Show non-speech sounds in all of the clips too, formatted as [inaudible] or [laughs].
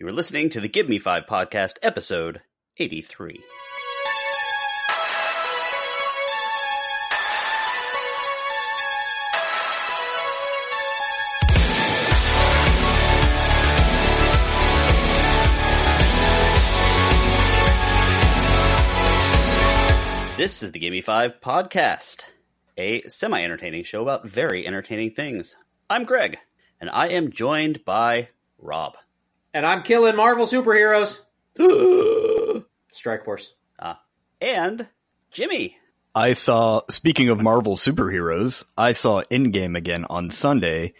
You are listening to the Give Me Five podcast, episode 83. This is the Give Me Five podcast, a semi entertaining show about very entertaining things. I'm Greg, and I am joined by Rob. And I'm killing Marvel superheroes. [gasps] Strike Force. Ah, and Jimmy. I saw, speaking of Marvel superheroes, I saw Endgame again on Sunday,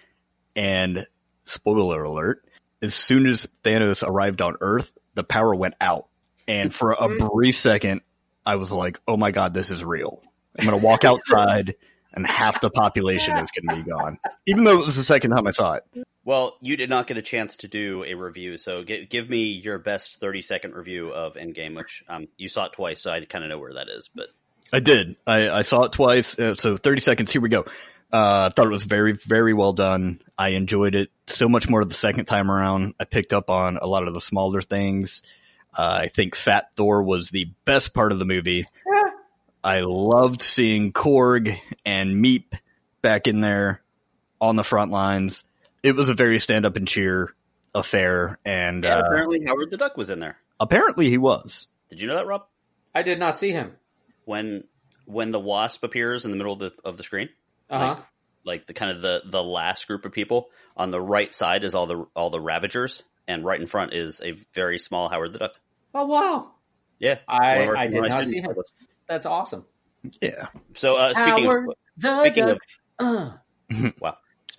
and spoiler alert, as soon as Thanos arrived on Earth, the power went out. And for a [laughs] brief second, I was like, oh my god, this is real. I'm going to walk outside, and half the population is going to be gone. Even though it was the second time I saw it. Well, you did not get a chance to do a review, so gi- give me your best 30 second review of Endgame, which um, you saw it twice, so I kind of know where that is. But I did. I, I saw it twice. Uh, so 30 seconds. Here we go. Uh, thought it was very, very well done. I enjoyed it so much more the second time around. I picked up on a lot of the smaller things. Uh, I think Fat Thor was the best part of the movie. I loved seeing Korg and Miek back in there on the front lines. It was a very stand up and cheer affair. And yeah, uh, apparently Howard the Duck was in there. apparently he was. Did you know that, Rob? I did not see him. When when the wasp appears in the middle of the of the screen, Uh huh. Like- like the kind of the the last group of people on the right side is all the all the Ravagers, and right in front is a very small Howard the Duck. Oh wow, Yeah, I- one our- I did one not see him. told that's awesome. Yeah. So uh, speaking Howard of the speaking of Uh. [laughs] wow,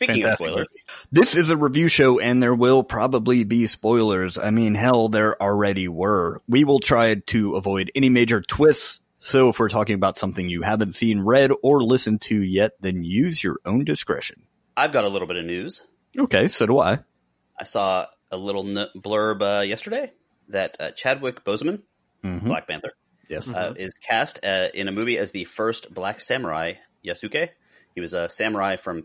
speaking of spoilers, movie. This is a review show and there will probably be spoilers. I mean, hell, there already were. We will try to avoid any major twists. So if we're talking about something you haven't seen, read, or listened to yet, then use your own discretion. I've got a little bit of news. Okay, so do I. I saw a little n- blurb uh, yesterday that uh, Chadwick Boseman, Mhm. Black Panther, Yes. uh, is cast uh, in a movie as the first black samurai, Yasuke. He was a samurai from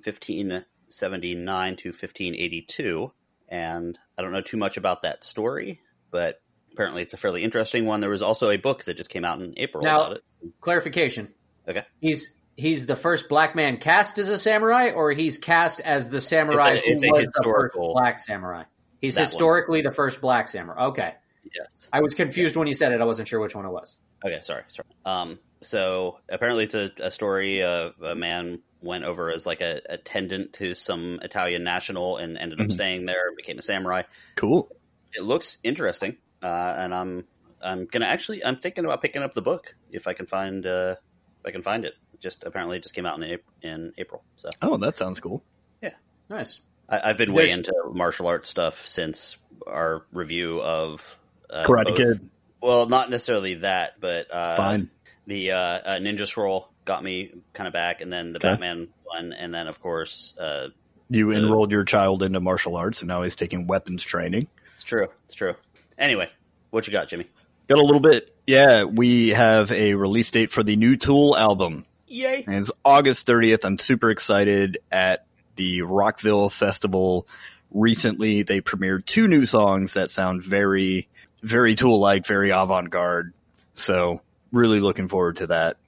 1579 to 1582, and I don't know too much about that story, but apparently it's a fairly interesting one. There was also a book that just came out in April Now- about it. Clarification. Okay. He's he's the first black man cast as a samurai, or he's cast as the samurai It's a- it's who was the historical- first black samurai. He's That one. historically the first black samurai. Okay, Yes. I was confused when you said it. I wasn't sure which one it was. Okay, sorry, sorry. Um, so apparently it's a, a story of a man went over as like a attendant to some Italian national and ended up Mhm. staying there and became a samurai. Cool. It looks interesting, uh, and I'm I'm gonna actually I'm thinking about picking up the book if I can find uh, if I can find it. It Just apparently it just came out in April, in April. So Oh, that sounds cool. Yeah, nice. I, I've been way into martial arts stuff since our review of uh, Karate both- Kid. Well, not necessarily that, but uh, Fine. the uh, uh, Ninja Scroll got me kind of back, and then the Okay. Batman one, and then of course uh, You uh, enrolled your child into martial arts and now he's taking weapons training. it's true, it's true. Anyway, what you got, Jimmy? Got a little bit. Yeah, we have a release date for the new Tool album. Yay! And it's August 30th. I'm super excited at the Rockville Festival. Recently, they premiered two new songs that sound very, very Tool like, very avant garde. So, really looking forward to that.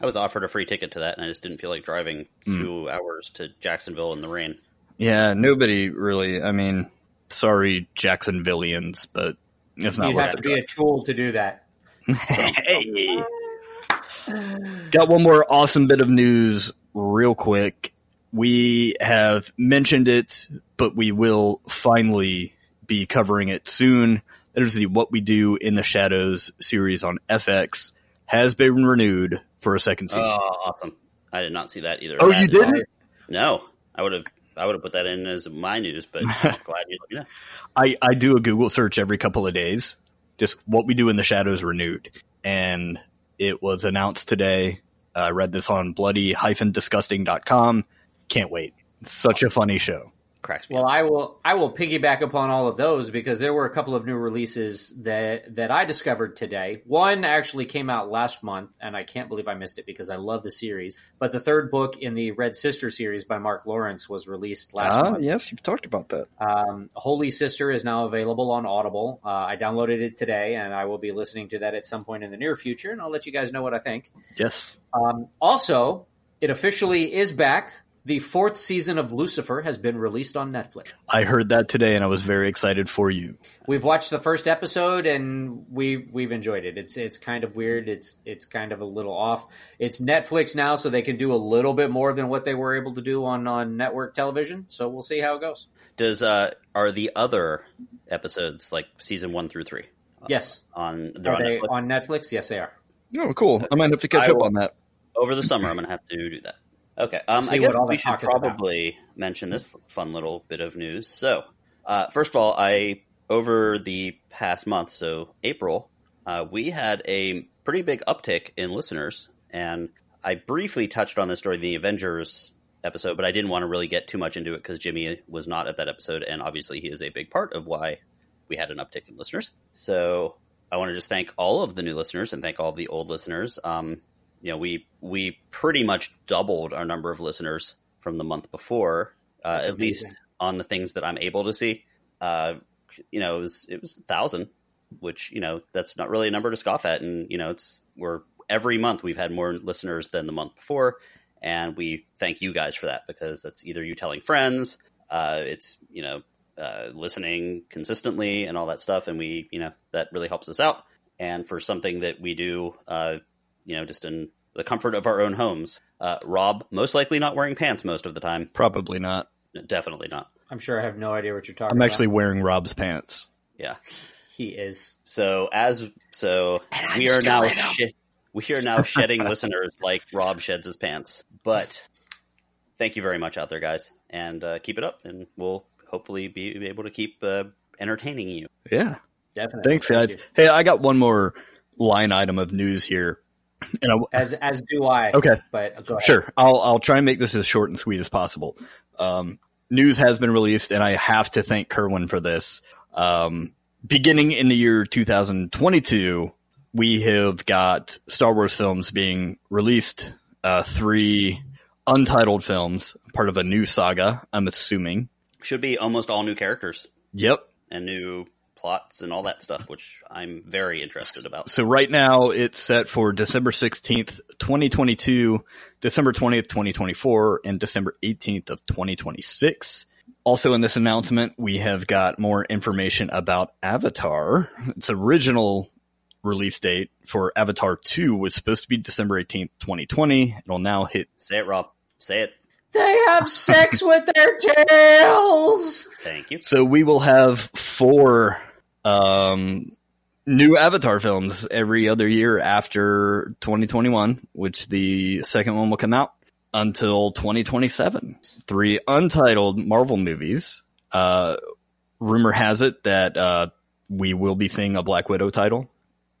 I was offered a free ticket to that, and I just didn't feel like driving Hmm. two hours to Jacksonville in the rain. Yeah, nobody really, I mean, sorry, Jacksonvillians, but it's not You'd have to the be a tool to do that. [laughs] hey. Got one more awesome bit of news real quick. We have mentioned it, but we will finally be covering it soon. There's the What We Do in the Shadows series on FX has been renewed for a second Oh, awesome! I did not see that either. Oh, That you didn't? No, I would have. I would have put that in as my news, but [laughs] I'm glad you let know. I, I do a Google search every couple of days. Just what we do in the shadows renewed. And it was announced today. Uh, I read this on bloody-disgusting.com. Can't wait. It's such a funny show. Cracks me Well, up. I will I will piggyback upon all of those because there were a couple of new releases that that I discovered today. One actually came out last month, and I can't believe I missed it because I love the series. But the third book in the Red Sister series by Mark Lawrence was released last Ah, month. yes, you've talked about that. Um, Holy Sister is now available on Audible. Uh, I downloaded it today, and I will be listening to that at some point in the near future, and I'll let you guys know what I think. Yes. Um, also, it officially is back. The fourth season of Lucifer has been released on Netflix. I heard that today and I was very excited for you. We've watched the first episode and we we've enjoyed it. It's it's kind of weird. It's it's kind of a little off. It's Netflix now, so they can do a little bit more than what they were able to do on on network television. So we'll see how it goes. Does uh are the other episodes like season one through three Yes, on they're are on they Netflix? on Netflix? Yes, they are. Oh, cool. I might have to catch I up will- on that. over the summer? I'm gonna have to do that. Okay. Um, I guess we should is about. probably mention this fun little bit of news. So, uh, first of all, I over the past month, so April, uh, we had a pretty big uptick in listeners, and I briefly touched on this during the Avengers episode, but I didn't want to really get too much into it because Jimmy was not at that episode, and obviously he is a big part of why we had an uptick in listeners. So I want to just thank all of the new listeners and thank all of the old listeners. Um, you know, we we pretty much doubled our number of listeners from the month before, uh, at least on the things that I'm able to see. Uh, you know, it was it was a thousand, which you know that's not really a number to scoff at, and you know it's we're every month we've had more listeners than the month before, and we thank you guys for that because that's either you telling friends, uh, it's you know uh, listening consistently and all that stuff, and we you know that really helps us out. And for something that we do, uh, you know, just in the comfort of our own homes, uh, Rob most likely not wearing pants most of the time, Probably not. definitely not. I'm sure I have no idea what you're talking I'm about. actually wearing Rob's pants. Yeah. he is. So as so we are now in 'em. she- we are now shedding [laughs] listeners like Rob sheds his pants. But thank you very much out there, guys, and uh, keep it up, and we'll hopefully be able to keep uh, entertaining you. Yeah. Definitely. Thanks, Thank guys. you. Hey, I got one more line item of news here. And I, As as do I. okay, But go ahead. sure. I'll I'll try and make this as short and sweet as possible. Um, news has been released, and I have to thank Kerwin for this. Um, beginning in the year 2022, we have got Star Wars films being released. Uh, three untitled films, part of a new saga. I'm assuming. Should be almost all new characters Yep. and new plots and all that stuff, which I'm very interested about. So right now it's set for December 16th, 2022, December 20th, 2024, and December 18th of 2026. Also in this announcement, we have got more information about Avatar. Its original release date for Avatar 2 was supposed to be December 18th, 2020. It'll now hit Say it, Rob. Say it. They have sex with their tails. Thank you. So we will have four um, new Avatar films every other year after 2021, which the second one will come out until 2027. Three untitled Marvel movies. Uh, rumor has it that uh, we will be seeing a Black Widow title,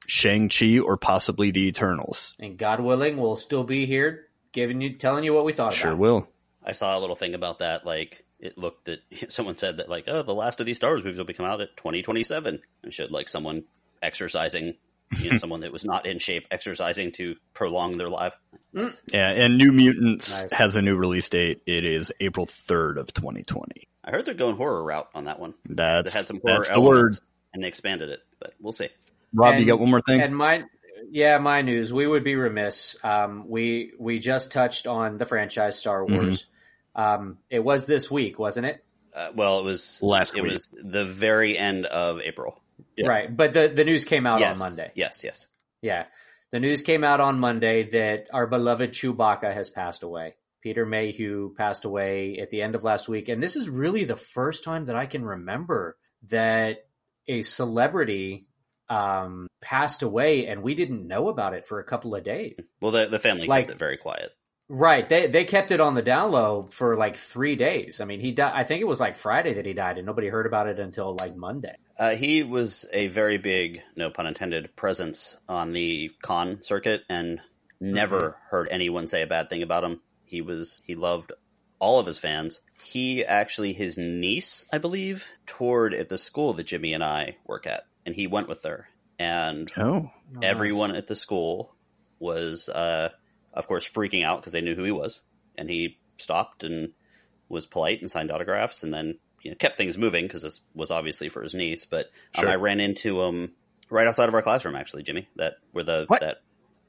Shang-Chi, or possibly the Eternals. And God willing, we'll still be here giving you telling you what we thought Sure about. will. I saw a little thing about that. Like it looked that [laughs] someone said that like, oh, the last of these Star Wars movies will be coming out at 2027, and showed like someone exercising, you know, [laughs] someone that was not in shape exercising to prolong their life. Yeah, and New Mutants Nice. has a new release date. It is April 3rd of 2020. I heard they're going horror route on that one. That's, It had some horror that's the word. elements, and they expanded it, but we'll see. Rob, you got one more thing? And my yeah, my news. We would be remiss. Um, we we just touched on the franchise Star Mm-hmm. Wars. Um, it was this week, wasn't it? Uh, well, it was Last It week. was the very end of April. Yeah. Right. But the the news came out yes, on Monday. Yes, yes. Yeah. The news came out on Monday that our beloved Chewbacca has passed away. Peter Mayhew passed away at the end of last week. And this is really the first time that I can remember that a celebrity um, passed away and we didn't know about it for a couple of days. Well, the the family Like- kept it very quiet. Right. They they kept it on the down low for like three days. I mean, he died. I think it was like Friday that he died, and nobody heard about it until like Monday. Uh, he was a very big, no pun intended, presence on the con circuit, and never Mm-hmm. heard anyone say a bad thing about him. He was he loved all of his fans. He actually, his niece, I believe, toured at the school that Jimmy and I work at, and he went with her. And Oh, Oh, everyone at the school was, uh, of course, freaking out because they knew who he was. And he stopped and was polite and signed autographs, and then you know kept things moving because this was obviously for his niece. But um, Sure. I ran into him right outside of our classroom, actually, Jimmy. That where the What? that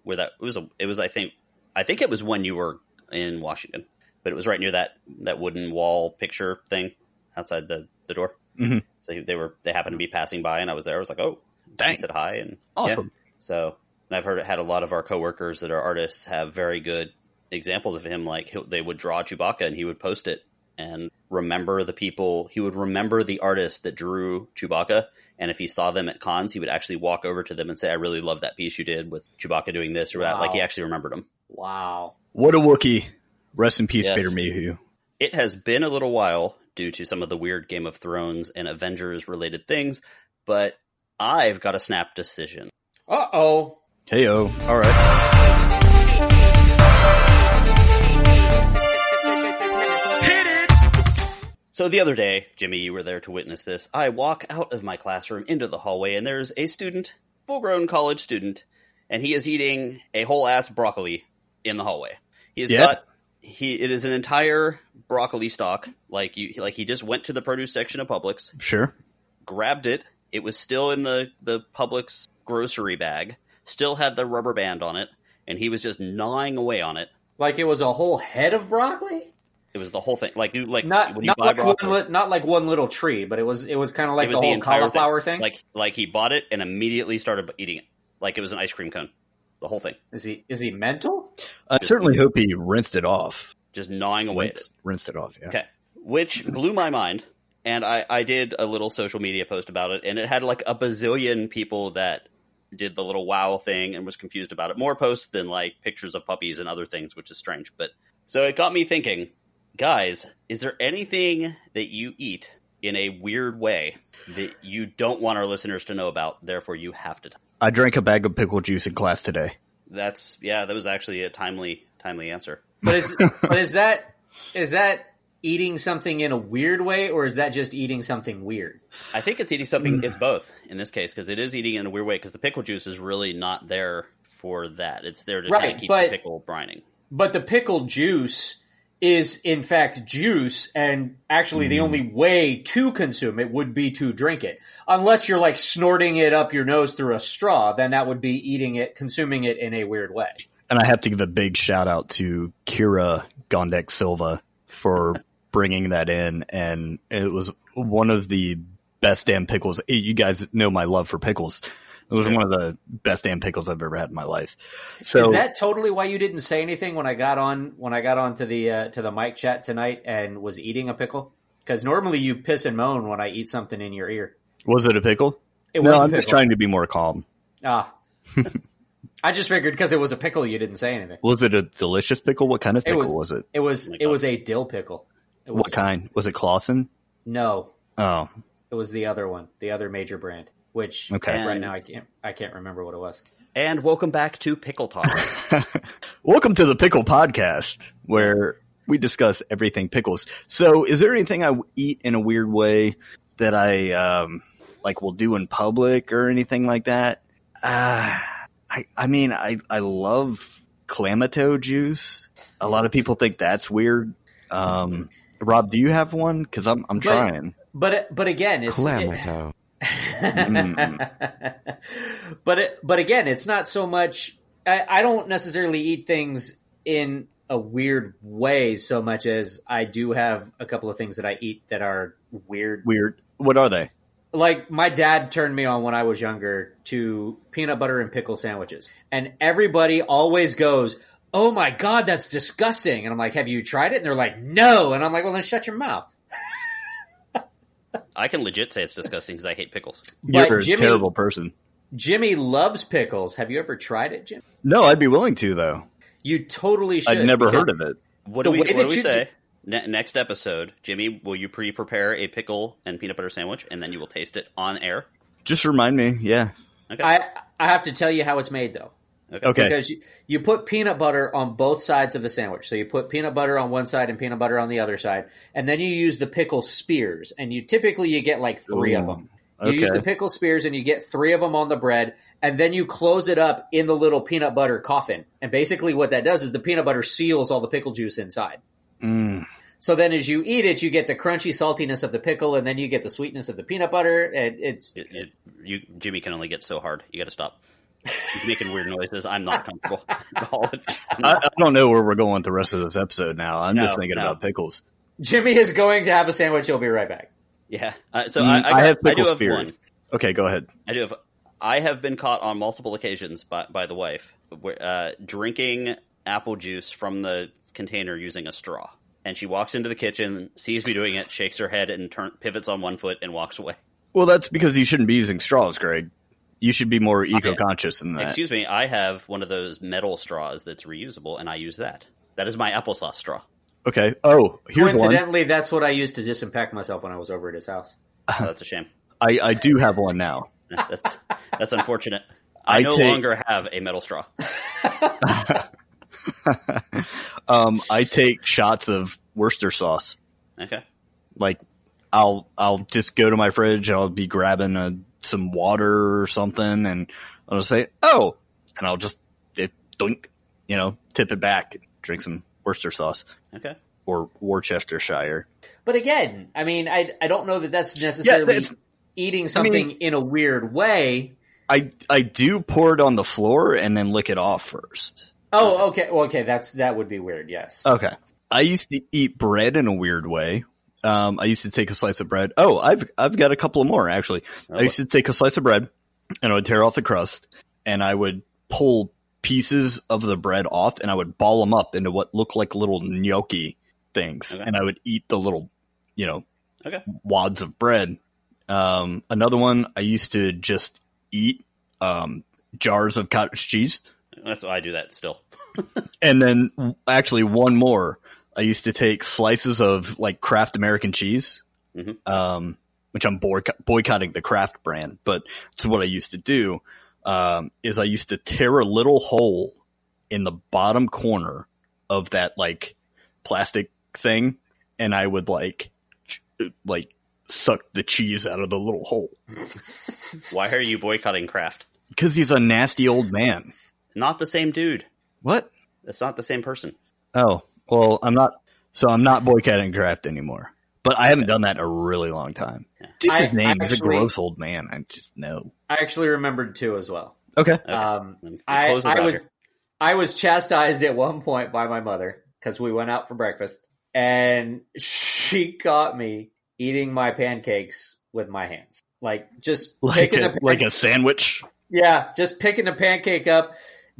where that it was a it was I think I think it was when you were in Washington, but it was right near that that wooden wall picture thing outside the the door. Mhm. So they were they happened to be passing by, and I was there. I was like, oh, Dang. he said hi, and awesome. yeah. So and I've heard it had a lot of our coworkers that are artists have very good examples of him. Like he'll, they would draw Chewbacca and he would post it and remember the people. He would remember the artist that drew Chewbacca, and if he saw them at cons, he would actually walk over to them and say, "I really love that piece you did with Chewbacca doing this or that." Like he actually remembered them. Wow. What a Wookiee. Rest in peace, Yes. Peter Mayhew. It has been a little while due to some of the weird Game of Thrones and Avengers related things, but I've got a snap decision. Uh oh. Hey, oh. All right. So the other day, Jimmy, you were there to witness this. I walk out of my classroom into the hallway, and there's a student, full grown college student, and he is eating a whole ass broccoli in the hallway. He has Yeah. got he it is an entire broccoli stalk. Like you like he just went to the produce section of Publix, Sure. grabbed it. It was still in the the Publix grocery bag, still had the rubber band on it, and he was just gnawing away on it. Like it was a whole head of broccoli? It was the whole thing. Like you like Not when you not buy like, one li- not like one little tree, but it was it was kind of like the was the whole entire thing. thing. like like he bought it and immediately started eating it like it was an ice cream cone the whole thing is he is he mental? I certainly hope he rinsed it off. just gnawing away at it Rinsed, rinsed it off, yeah. okay which blew my mind and I, I did a little social media post about it and it had like a bazillion people that did the little wow thing and was confused about it more posts than like pictures of puppies and other things which is strange but so it got me thinking guys is there anything that you eat in a weird way that you don't want our listeners to know about therefore you have to I drank a bag of pickle juice in class today. That's yeah, that was actually a timely timely answer. But is but is that is that eating something in a weird way, or is that just eating something weird? I think it's eating something. It's both in this case because it is eating in a weird way because the pickle juice is really not there for that. It's there to kind Right, of keep but- the pickle brining. But the pickle juice is in fact juice, and actually the Mm. only way to consume it would be to drink it. Unless you're like snorting it up your nose through a straw, then that would be eating it, consuming it in a weird way. And I have to give a big shout out to Kira Gondek Silva for bringing that in. And it was one of the best damn pickles. You guys know my love for pickles. It was one of the best damn pickles I've ever had in my life. So is that totally why you didn't say anything when I got on when I got on to the uh, to the mic chat tonight and was eating a pickle? Because normally you piss and moan when I eat something in your ear. was it a pickle? It no, was a I'm just trying to be more calm. Ah. [laughs] I just figured because it was a pickle, you didn't say anything. Was it a delicious pickle? What kind of It pickle was- was, it? It was Oh it God. was a dill pickle. It was What kind? Was it Claussen? no, Oh, it was the other one, the other major brand, which Okay. right now I can't I can't remember what it was. And welcome back to Pickle Talk. [laughs] Welcome to the Pickle Podcast, where we discuss everything pickles. So, is there anything I eat in a weird way that I um, like will do in public or anything like that? Uh, I I mean, I I love clamato juice. A lot of people think that's weird. Um, Rob, do you have one? Because I'm I'm But- trying. But but again, it's Clamato. Mm. [laughs] but it, but again, it's not so much. I, I don't necessarily eat things in a weird way so much as I do have a couple of things that I eat that are weird. Weird. What are they? Like my dad turned me on when I was younger to peanut butter and pickle sandwiches, and everybody always goes. Oh my god, that's disgusting! And I'm like, "Have you tried it?" And they're like, "No." And I'm like, "Well, then shut your mouth." I can legit say it's disgusting because I hate pickles. But You're a Jimmy- terrible person. Jimmy loves pickles. Have you ever tried it, Jim? No, I'd be willing to though. You totally should. I'd never heard of it. What do we What do we you say? Ne- next episode, Jimmy, will you pre-prepare a pickle and peanut butter sandwich, and then you will taste it on air? Just remind me. Yeah. Okay. I I have to tell you how it's made though. Okay. Because you, you put peanut butter on both sides of the sandwich. So you put peanut butter on one side and peanut butter on the other side, and then you use the pickle spears. And you typically you get like three of them. You use the pickle spears and you get three of them on the bread, and then you close it up in the little peanut butter coffin. And basically, what that does is the peanut butter seals all the pickle juice inside. Mm. So then, as you eat it, you get the crunchy saltiness of the pickle, and then you get the sweetness of the peanut butter. And it's It, it, you, Jimmy can only get so hard. You got to stop. He's making weird noises. I'm not comfortable. [laughs] [laughs] I, I don't know where we're going with the rest of this episode now. I'm just thinking no. about pickles. Jimmy is going to have a sandwich. He'll be right back. yeah. Uh, so Mm, I, I, got, have I do pickle have spears. one. Okay, go ahead. I do have. I have been caught on multiple occasions by by the wife uh, drinking apple juice from the container using a straw, and she walks into the kitchen, sees me doing it, shakes her head, and turn, pivots on one foot and walks away. Well, that's because you shouldn't be using straws, Greg. You should be more eco-conscious than that. Excuse me, I have one of those metal straws that's reusable, and I use that. That is my applesauce straw. Okay. Oh, here's one. Coincidentally, that's what I used to disinfect myself when I was over at his house. [laughs] Oh, that's a shame. I, I do have one now. [laughs] That's that's unfortunate. [laughs] I, I no take- longer have a metal straw. um, I take shots of Worcester sauce. Okay. Like, I'll I'll just go to my fridge. And I'll be grabbing a, some water or something, and I'll say, "Oh," and I'll just it, doink, you know, tip it back, drink some Worcester sauce Okay. or Worcestershire. But again, I mean, I I don't know that that's necessarily that's- eating something in a weird way. I I do pour it on the floor and then lick it off first. Oh, okay. Well, okay, that's that would be weird. Yes. Okay. I used to eat bread in a weird way. Um, I used to take a slice of bread. Oh, I've I've got a couple more actually. I used to take a slice of bread and I would tear off the crust and I would pull pieces of the bread off and I would ball them up into what looked like little gnocchi things Okay. and I would eat the little, you know, Okay. wads of bread. Um, another one I used to just eat um, jars of cottage cheese. That's why I do that still. [laughs] And then actually one more. I used to take slices of like Kraft American cheese, Mhm. um, which I'm boycott- boycotting the Kraft brand, but it's what I used to do. Um, is I used to tear a little hole in the bottom corner of that like plastic thing, and I would like, ch- like suck the cheese out of the little hole [laughs] Why are you boycotting Kraft? because he's a nasty old man. Not the same dude. What? It's not the same person. Oh, well, I'm not. So I'm not boycotting Kraft anymore. But I haven't done that in a really long time. Just I- his name. I He's a gross old man. I just know. I actually remembered two as well. Okay. Okay. Um, I, I was here. I was chastised at one point by my mother because we went out for breakfast and she caught me eating my pancakes with my hands, like just Like a, the like a sandwich. yeah, just picking the pancake up,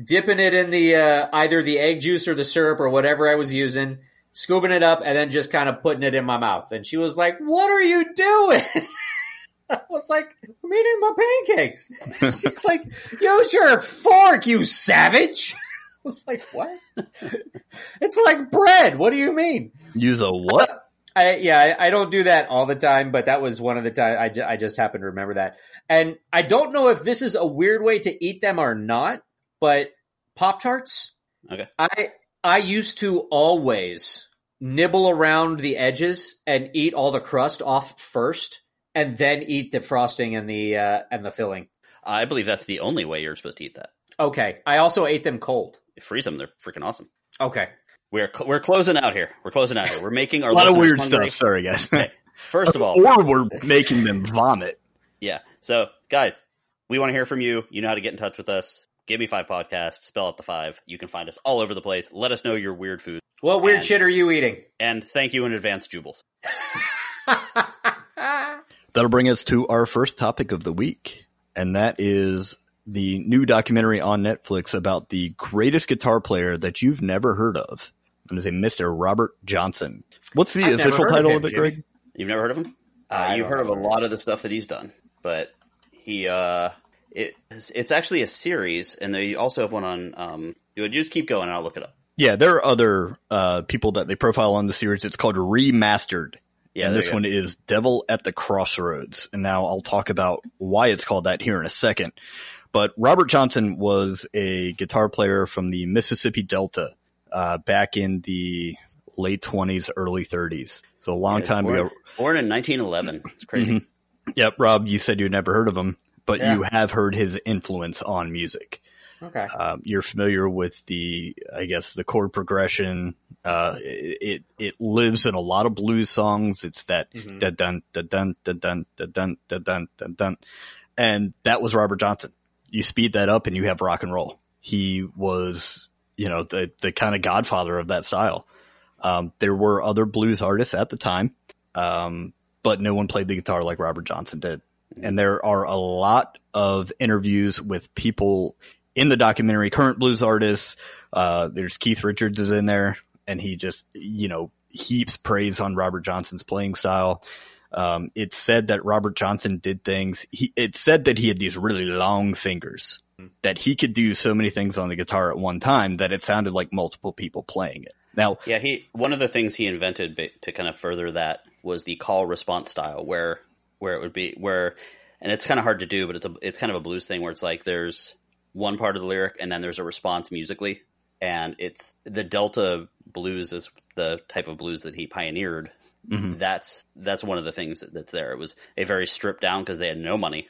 dipping it in the uh, either the egg juice or the syrup or whatever I was using, scooping it up, and then just kind of putting it in my mouth. And she was like, "What are you doing?" [laughs] I was like, "I'm eating my pancakes." [laughs] She's like, "Use your fork, you savage." [laughs] I was like, "What?" it's like bread. What do you mean? Use a what? I yeah, I, I don't do that all the time, but that was one of the time I, ju- I just happened to remember that. And I don't know if this is a weird way to eat them or not, but Pop Tarts. Okay. I I used to always nibble around the edges and eat all the crust off first, and then eat the frosting and the uh, and the filling. I believe that's the only way you're supposed to eat that. Okay, I also ate them cold. You freeze them; they're freaking awesome. Okay, We're cl- we're closing out here. We're closing out here. We're making our a lot of weird hungry. stuff. Sorry, guys. Okay. First of all, [laughs] or we're making them vomit. yeah. So, guys, we want to hear from you. You know how to get in touch with us. Give me five podcasts. Spell out the five. You can find us all over the place. Let us know your weird food. what weird And- shit are you eating? And thank you in advance, Jubles. [laughs] That'll bring us to our first topic of the week, and that is the new documentary on Netflix about the greatest guitar player that you've never heard of. And is a Mr. Robert Johnson. What's the I've official heard of title him, of it, Jimmy. Greg? You've never heard of him? Uh, you've heard of a lot of the stuff that he's done, but he uh, it it's actually a series, and they also have one on. Um, you would just keep going, and I'll look it up. Yeah, there are other uh, people that they profile on the series. It's called Remastered. Yeah, and this one is Devil at the Crossroads. And now I'll talk about why it's called that here in a second. but Robert Johnson was a guitar player from the Mississippi Delta uh, back in the late 20s, early 30s. So a long Yeah, time born, ago. Born in 1911. It's crazy. Mhm. Yep, Rob, you said you'd never heard of him, but Yeah. you have heard his influence on music. Okay. Um, you're familiar with the, I guess, the chord progression. Uh, it it lives in a lot of blues songs. It's that Mhm. da dun da dun da dun da dun da dun da dun, and that was Robert Johnson. You speed that up, and you have rock and roll. He was, you know, the the kind of godfather of that style. Um, there were other blues artists at the time, um, but no one played the guitar like Robert Johnson did. And there are a lot of interviews with people in the documentary, current blues artists. Uh, there's Keith Richards is in there and he just, you know, heaps praise on Robert Johnson's playing style. Um, it's said that Robert Johnson did things. He, it said that he had these really long fingers that he could do so many things on the guitar at one time that it sounded like multiple people playing it. Now, Yeah, he one of the things he invented to kind of further that was the call response style, where where it would be where, and it's kind of hard to do, but it's a it's kind of a blues thing where it's like there's one part of the lyric and then there's a response musically, and it's the Delta blues is the type of blues that he pioneered. Mhm. That's that's one of the things that, that's there. It was a very stripped down because they had no money.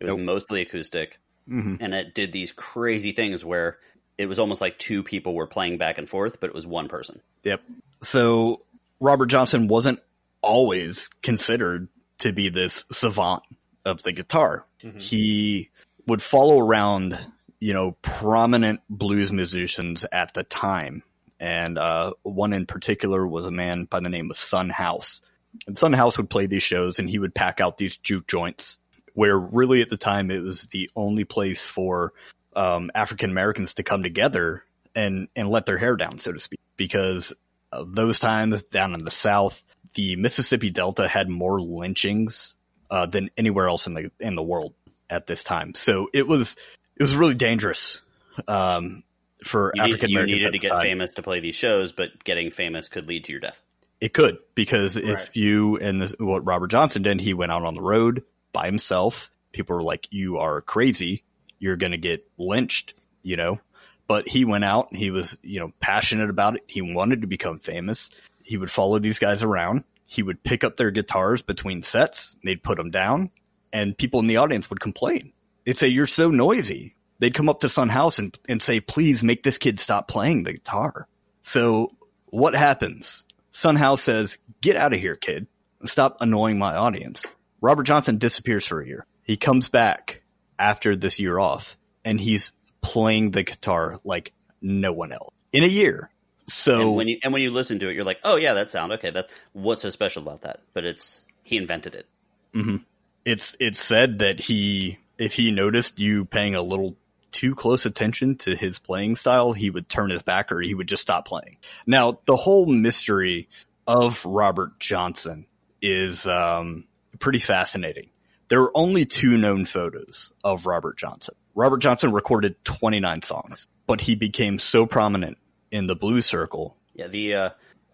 It was Nope. mostly acoustic mhm. and it did these crazy things where it was almost like two people were playing back and forth, but it was one person. Yep. So Robert Johnson wasn't always considered to be this savant of the guitar. Mhm. He would follow around, you know, prominent blues musicians at the time. And uh, one in particular was a man by the name of Son House. And Son House would play these shows and he would pack out these juke joints where really at the time it was the only place for um, African Americans to come together and, and let their hair down, so to speak, because of those times down in the South, the Mississippi Delta had more lynchings uh, than anywhere else in the in the world at this time. So it was it was really dangerous um, for You, need- African you Americans. needed to get time. famous to play these shows, but getting famous could lead to your death. It could because Right. if you and this, what Robert Johnson did, he went out on the road by himself. People were like, "You are crazy. You're going to get lynched," you know. But he went out. He was, you know, passionate about it. He wanted to become famous. He would follow these guys around. He would pick up their guitars between sets. They'd put them down, and people in the audience would complain. They'd say, "You're so noisy." They'd come up to Son House and and say, "Please make this kid stop playing the guitar." So what happens? Son House says, get out of here, kid. Stop annoying my audience. Robert Johnson disappears for a year. He comes back after this year off and he's playing the guitar like no one else in a year. So and when you and when you listen to it, you're like, oh yeah, that sound okay. That's what's so special about that. But it's he invented it. Mhm. it's it's said that he if he noticed you paying a little too close attention to his playing style, he would turn his back or he would just stop playing. Now, the whole mystery of Robert Johnson is um, pretty fascinating. There are only two known photos of Robert Johnson. Robert Johnson recorded 29 songs, but he became so prominent in the blue circle. Yeah, the uh,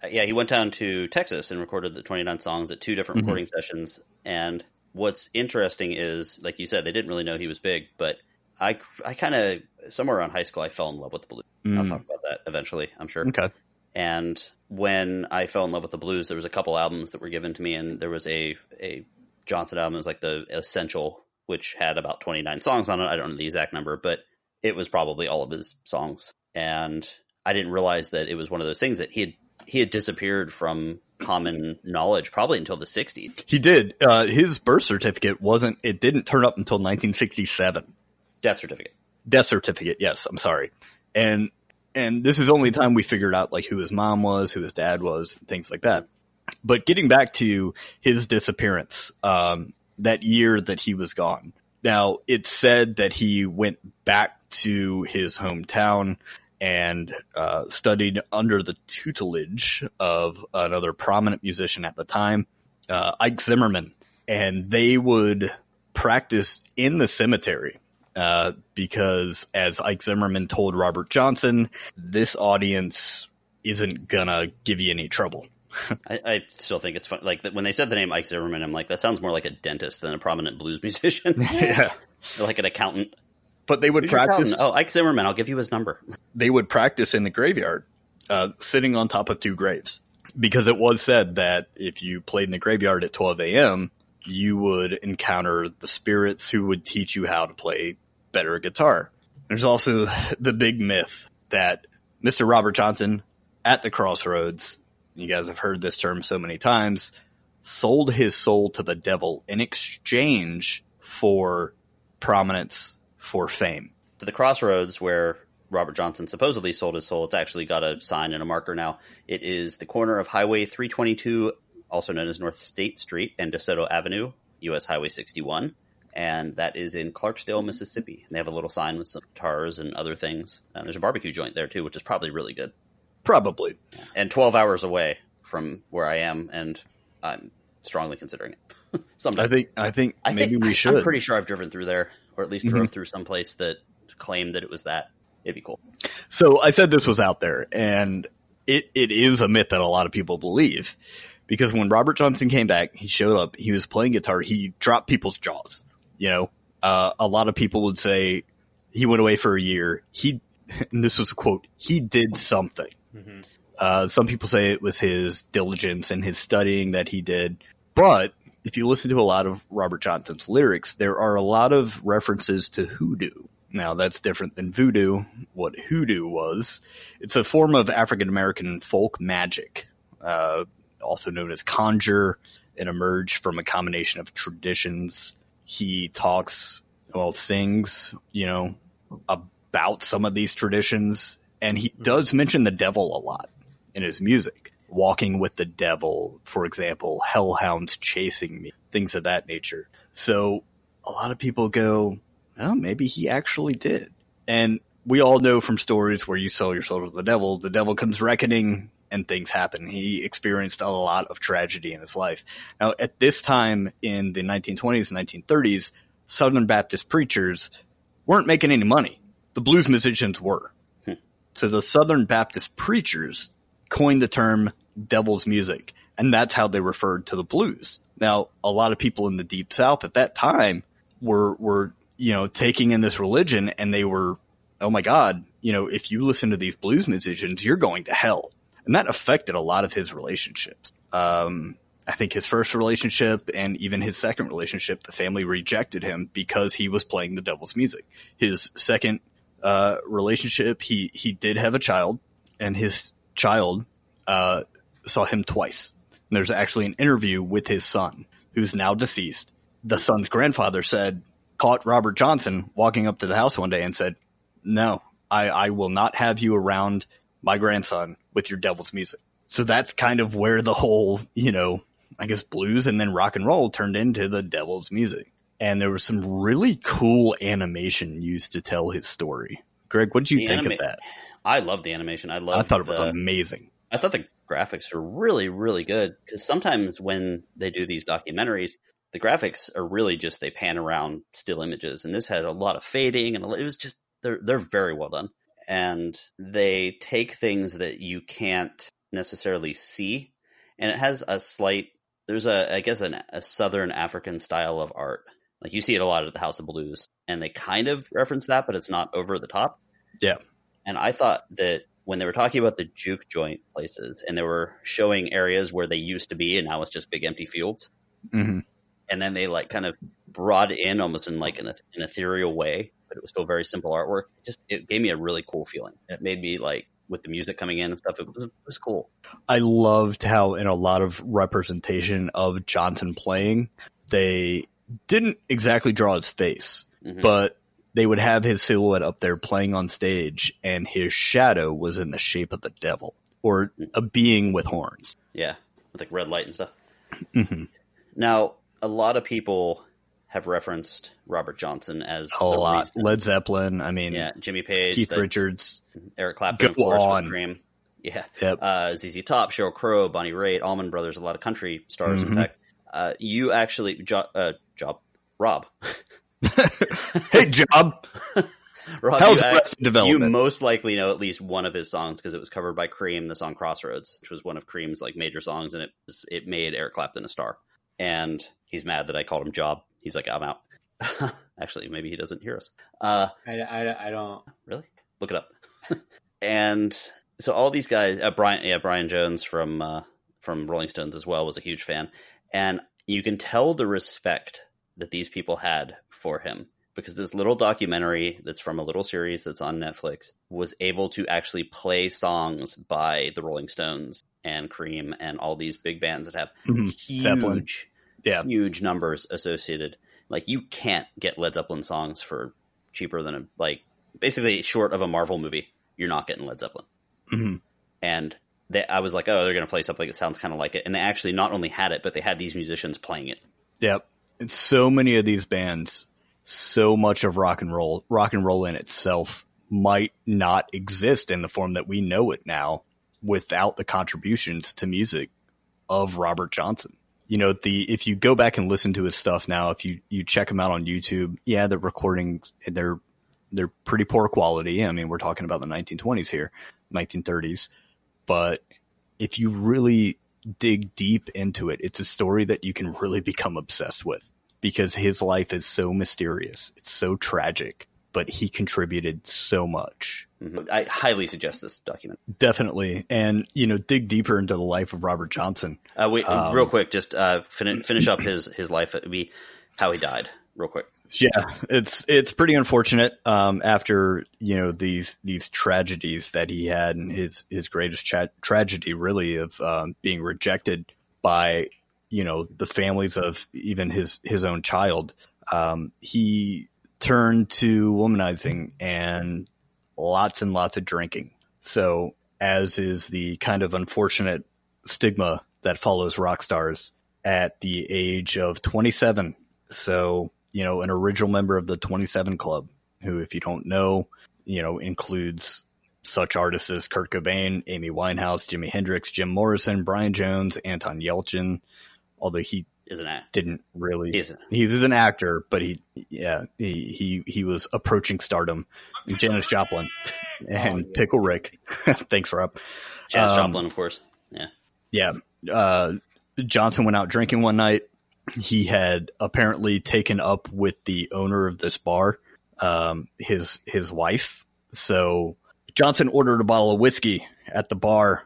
yeah he went down to Texas and recorded the 29 songs at two different Mhm. recording sessions. And what's interesting is, like you said, they didn't really know he was big, but I I kind of somewhere around high school I fell in love with the blues. I'll Mm, talk about that eventually, I'm sure. okay. And when I fell in love with the blues, there was a couple albums that were given to me, and there was a a Johnson album. It was like the Essential, which had about 29 songs on it. I don't know the exact number, but it was probably all of his songs. And I didn't realize that it was one of those things that he had he had disappeared from common knowledge probably until the 60s. He did. Uh, his birth certificate wasn't, it didn't turn up until 1967. Death certificate. death certificate. Yes, I'm sorry. And and this is the only time we figured out like who his mom was, who his dad was, things like that. But getting back to his disappearance, um, that year that he was gone. Now it's said that he went back to his hometown and uh, studied under the tutelage of another prominent musician at the time, uh, Ike Zimmerman, and they would practice in the cemetery uh, because as Ike Zimmerman told Robert Johnson, this audience isn't gonna give you any trouble. [laughs] I, I still think it's fun. Like when they said the name Ike Zimmerman, I'm like, that sounds more like a dentist than a prominent blues [laughs] musician, [laughs] yeah. like an accountant. But they would Who's practice. Oh, Ike Zimmerman. I'll give you his number. They would practice in the graveyard, uh, sitting on top of two graves, because it was said that if you played in the graveyard at 12 a.m., you would encounter the spirits who would teach you how to play better guitar. There's also the big myth that Mr. Robert Johnson at the crossroads, you guys have heard this term so many times, sold his soul to the devil in exchange for prominence, for fame. To the crossroads where Robert Johnson supposedly sold his soul. It's actually got a sign and a marker now. It is the corner of Highway 322, also known as North State Street, and DeSoto Avenue, US Highway 61. And that is in Clarksdale, Mississippi. And they have a little sign with some guitars and other things. And there's a barbecue joint there too, which is probably really good. Probably. And 12 hours away from where I am, and I'm strongly considering it. [laughs] Someday. I think I think I maybe think, we should. I'm pretty sure I've driven through there, or at least Mm-hmm. drove through some place that claimed that it was that. It'd be cool. So I said this was out there, and it, it is a myth that a lot of people believe. Because when Robert Johnson came back, he showed up, he was playing guitar, he dropped people's jaws. You know, uh, a lot of people would say he went away for a year. He, [laughs] and this was a quote, he did something. Uh, some people say it was his diligence and his studying that he did. But if you listen to a lot of Robert Johnson's lyrics, there are a lot of references to hoodoo. Now that's different than voodoo. What hoodoo was, it's a form of African American folk magic, uh, also known as conjure. It emerged from a combination of traditions. He talks, well, sings, you know, about some of these traditions, and he does mention the devil a lot in his music. Walking with the devil, for example, hellhounds chasing me, things of that nature. So a lot of people go, oh, maybe he actually did. And we all know from stories where you sell your soul to the devil, the devil comes reckoning and things happen. He experienced a lot of tragedy in his life. Now, at this time in the 1920s and 1930s, Southern Baptist preachers weren't making any money. The blues musicians were. Hmm. So the Southern Baptist preachers coined the term devil's music, and that's how they referred to the blues. Now, a lot of people in the deep south at that time were were, you know, taking in this religion and they were, oh my god, you know, if you listen to these blues musicians, you're going to hell. And that affected a lot of his relationships. Um I think his first relationship and even his second relationship, the family rejected him because he was playing the devil's music. His second uh, relationship, he he did have a child, and his child uh, saw him twice. And there's actually an interview with his son, who's now deceased. The son's grandfather said, caught Robert Johnson walking up to the house one day and said, "No, I, I will not have you around my grandson with your devil's music." So that's kind of where the whole, you know, I guess blues and then rock and roll turned into the devil's music. And there was some really cool animation used to tell his story. Greg, what did you The think anima- of that? I love the animation. I love. It. I thought it was the, amazing. I thought the graphics are really, really good because sometimes when they do these documentaries, the graphics are really just they pan around still images, and this had a lot of fading, and it was just they're they're very well done, and they take things that you can't necessarily see, and it has a slight. There's a I guess an, a Southern African style of art, like you see it a lot at the House of Blues, and they kind of reference that, but it's not over the top. Yeah. And I thought that when they were talking about the juke joint places and they were showing areas where they used to be and now it's just big empty fields, hmm and then they like kind of brought it in almost in like an, an ethereal way, but it was still very simple artwork. It Just it gave me a really cool feeling. It made me like with the music coming in and stuff. It was, it was cool. I loved how in a lot of representation of Johnson playing, they didn't exactly draw his face, Mhm. but they would have his silhouette up there playing on stage and his shadow was in the shape of the devil or a being with horns. yeah, with like red light and stuff. hmm Now a lot of people have referenced Robert Johnson as A lot. reason- Led Zeppelin. I mean, Yeah, Jimmy Page, Keith Richards. Eric Clapton, of course, on. Cream. Yeah, Yep. uh, ZZ Top, Sheryl Crow, Bonnie Raitt, Allman Brothers, a lot of country stars. Mhm. In fact, uh, you actually, jo- uh, Job, Rob, [laughs] [laughs] hey, Job. [laughs] Rob, How's you, Arrested you Development? most likely know at least one of his songs because it was covered by Cream, the song Crossroads, which was one of Cream's like major songs, and it was, it made Eric Clapton a star. And he's mad that I called him Job. He's like, I'm out. [laughs] Actually, maybe he doesn't hear us. Uh, I, I, I don't. really? Look it up. and so all these guys, uh, Brian, yeah, Brian Jones from uh, from Rolling Stones as well was a huge fan, and you can tell the respect that these people had for him because this little documentary that's from a little series that's on Netflix was able to actually play songs by the Rolling Stones and Cream and all these big bands that have Mhm. Zeppelin. huge, Yeah. huge numbers associated. Like you can't get Led Zeppelin songs for cheaper than a like basically short of a Marvel movie. You're not getting Led Zeppelin. Mhm. And they, I was like, oh, they're going to play something that sounds kind of like it. And they actually not only had it, but they had these musicians playing it. Yep. And so many of these bands, so much of rock and roll, rock and roll in itself might not exist in the form that we know it now without the contributions to music of Robert Johnson. You know, the, if you go back and listen to his stuff now, if you, you check him out on YouTube, yeah, the recordings, they're, they're pretty poor quality. I mean, we're talking about the 1920s here, 1930s, but if you really dig deep into it, it's a story that you can really become obsessed with because his life is so mysterious. It's so tragic, but he contributed so much. Mhm. I highly suggest this document. Definitely. And, you know, dig deeper into the life of Robert Johnson. Uh, wait, Um, real quick, just uh, fin- finish up his his life. It'd be how he died, real quick. Yeah, it's it's pretty unfortunate. Um, after you know these these tragedies that he had, and his his greatest tra- tragedy really of um, being rejected by you know the families of even his his own child. Um, he turned to womanizing and lots and lots of drinking. So, as is the kind of unfortunate stigma that follows rock stars at the age of 27. So, you know, an original member of the 27 Club, who, if you don't know, you know, includes such artists as Kurt Cobain, Amy Winehouse, Jimi Hendrix, Jim Morrison, Brian Jones, Anton Yelchin, although he Isn't it? didn't really He's he was an actor, but he, yeah, he he he was approaching stardom. Janis Joplin and yeah. Pickle Rick. [laughs] Thanks, Rob. Janis Um, Joplin, of course. Yeah. Yeah, uh, Johnson went out drinking one night. He had apparently taken up with the owner of this bar, um, his his wife. So Johnson ordered a bottle of whiskey at the bar.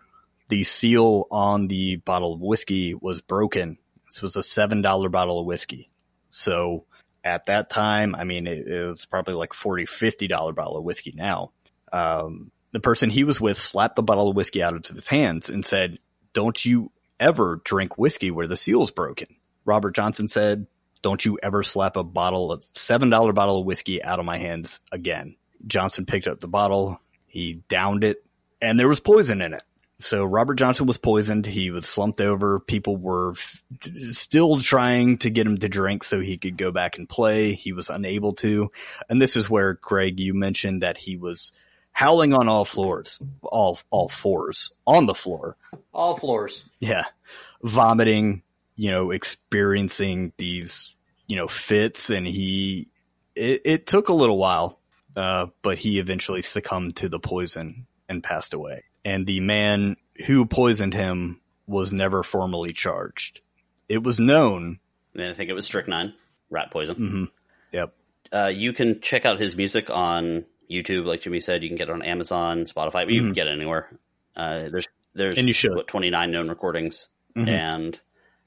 The seal on the bottle of whiskey was broken. This was a seven dollar bottle of whiskey. So at that time, I mean, it, it was probably like 40 50 dollar bottle of whiskey now. Um, the person he was with slapped the bottle of whiskey out of his hands and said, "Don't you ever drink whiskey where the seal's broken?" Robert Johnson said, "Don't you ever slap a bottle of seven dollar bottle of whiskey out of my hands again." Johnson picked up the bottle, he downed it, and there was poison in it. So Robert Johnson was poisoned. He was slumped over. People were f- still trying to get him to drink so he could go back and play. He was unable to. And this is where Greg, you mentioned that he was howling on all floors, all, all fours on the floor. All floors. Yeah. Vomiting, you know, experiencing these, you know, fits and he, it, it took a little while, uh, but he eventually succumbed to the poison and passed away. And the man who poisoned him was never formally charged. It was known. I think it was strychnine, rat poison. hmm Yep. Uh, you can check out his music on YouTube, like Jimmy said. You can get it on Amazon, Spotify. but You can Mhm. get it anywhere. Uh, there's there's And you should. what, 29 known recordings, Mhm. and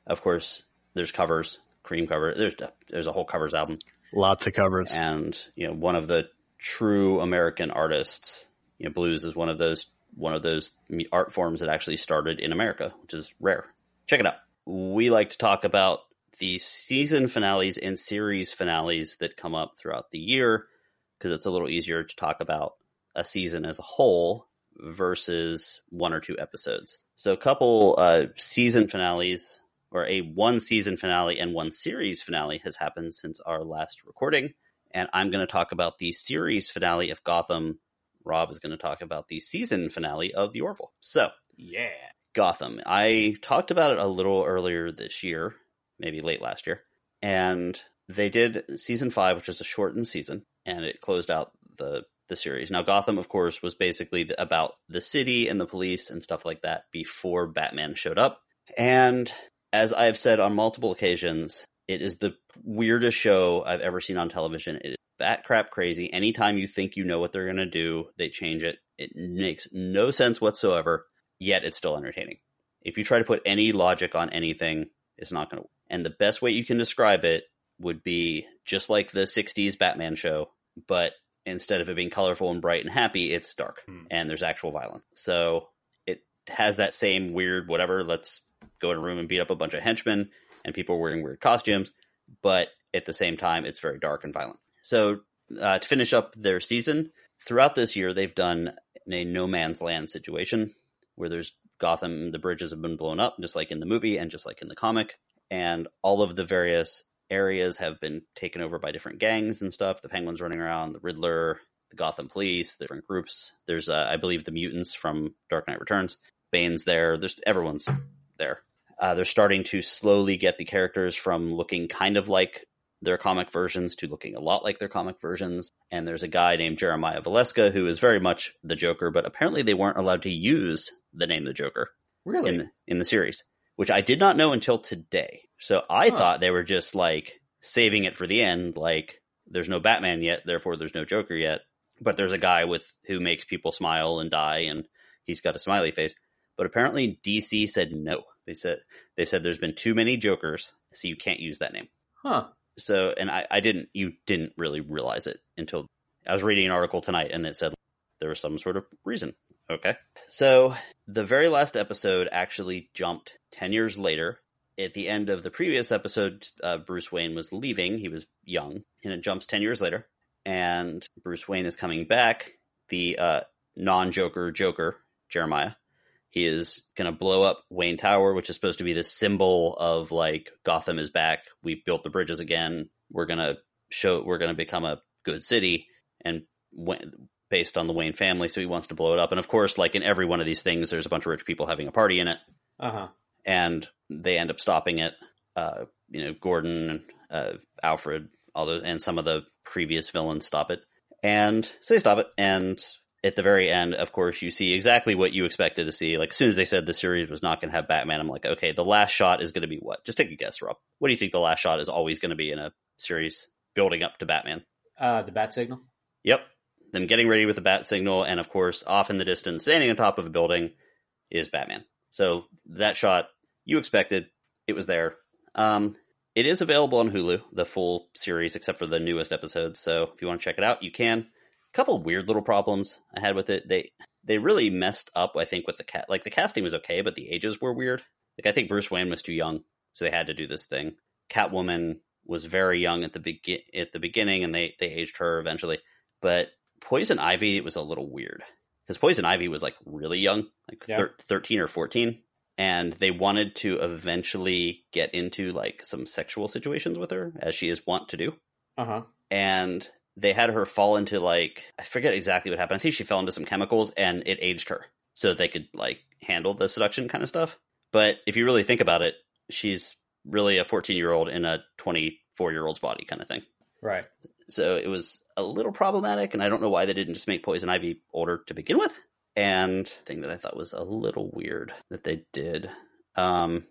of course there's covers, Cream cover. There's there's a whole covers album, Lots of covers. and you know one of the true American artists. You know, blues is one of those one of those art forms that actually started in America, which is rare. Check it out. We like to talk about the season finales and series finales that come up throughout the year because it's a little easier to talk about a season as a whole versus one or two episodes. So a couple uh, season finales or a one season finale and one series finale has happened since our last recording. And I'm going to talk about the series finale of Gotham. Rob is going to talk about the season finale of The Orville. So, Yeah. Gotham. I talked about it a little earlier this year, maybe late last year. And they did season five, which is a shortened season, and it closed out the the series. Now, Gotham, of course, was basically about the city and the police and stuff like that before Batman showed up. And as I've said on multiple occasions, It is the weirdest show I've ever seen on television. It is bat crap crazy. Anytime you think you know what they're going to do, they change it. It makes no sense whatsoever, yet it's still entertaining. If you try to put any logic on anything, it's not going to. And the best way you can describe it would be just like the 60s Batman show, but instead of it being colorful and bright and happy, it's dark Hmm. and there's actual violence. So it has that same weird whatever, let's go in a room and beat up a bunch of henchmen and people wearing weird costumes, but at the same time, it's very dark and violent. So uh, to finish up their season, throughout this year, they've done a no man's land situation where there's Gotham, the bridges have been blown up, just like in the movie and just like in the comic, and all of the various areas have been taken over by different gangs and stuff. The Penguin's running around, the Riddler, the Gotham Police, the different groups. There's, uh, I believe, the mutants from Dark Knight Returns. Bane's there. There's everyone's there. Uh, they're starting to slowly get the characters from looking kind of like their comic versions to looking a lot like their comic versions. And there's a guy named Jeremiah Valeska who is very much the Joker, but apparently they weren't allowed to use the name the Joker Really? in the, in the series, which I did not know until today. So I Huh. thought they were just like saving it for the end, like there's no Batman yet, therefore there's no Joker yet. But there's a guy with who makes people smile and die, and he's got a smiley face. But apparently DC said no. They said they said there's been too many Jokers, so you can't use that name. huh. So, and I, I didn't, you didn't really realize it until I was reading an article tonight and it said there was some sort of reason. Okay. So, the very last episode actually jumped 10 years later. At the end of the previous episode, uh, Bruce Wayne was leaving. He was young, and it jumps 10 years later. And Bruce Wayne is coming back. The uh, non Joker Joker, Jeremiah, he is going to blow up Wayne Tower, which is supposed to be the symbol of like Gotham is back. We built the bridges again. We're going to show, we're going to become a good city. And when, based on the Wayne family, so he wants to blow it up. And of course, like in every one of these things, there's a bunch of rich people having a party in it, Uh huh. and they end up stopping it. Uh, you know, Gordon and uh, Alfred, all those, and some of the previous villains stop it, and so they stop it. And at the very end, of course, you see exactly what you expected to see. Like as soon as they said the series was not going to have Batman, I'm like, okay, the last shot is going to be what? Just take a guess, Rob. What do you think the last shot is always going to be in a series building up to Batman? Uh, the bat signal. Yep. Them getting ready with the bat signal, and of course, off in the distance, standing on top of a building, is Batman. So that shot you expected, it was there. Um, it is available on Hulu, the full series, except for the newest episodes. So if you want to check it out, you can. A couple weird little problems I had with it. They they really messed up. I think with the cat, like the casting was okay, but the ages were weird. Like I think Bruce Wayne was too young, so they had to do this thing. Catwoman was very young at the begin at the beginning, and they they aged her eventually. But Poison Ivy it was a little weird because Poison Ivy was like really young, like Yeah. thir- thirteen or fourteen, and they wanted to eventually get into like some sexual situations with her, as she is wont to do. Uh huh. And they had her fall into like I forget exactly what happened. I think she fell into some chemicals, and it aged her so that they could like handle the seduction kind of stuff. But if you really think about it, she's really a fourteen year old in a twenty four year old's body kind of thing. Right. So it was a little problematic, and I don't know why they didn't just make Poison Ivy older to begin with. And thing that I thought was a little weird that they did. Um,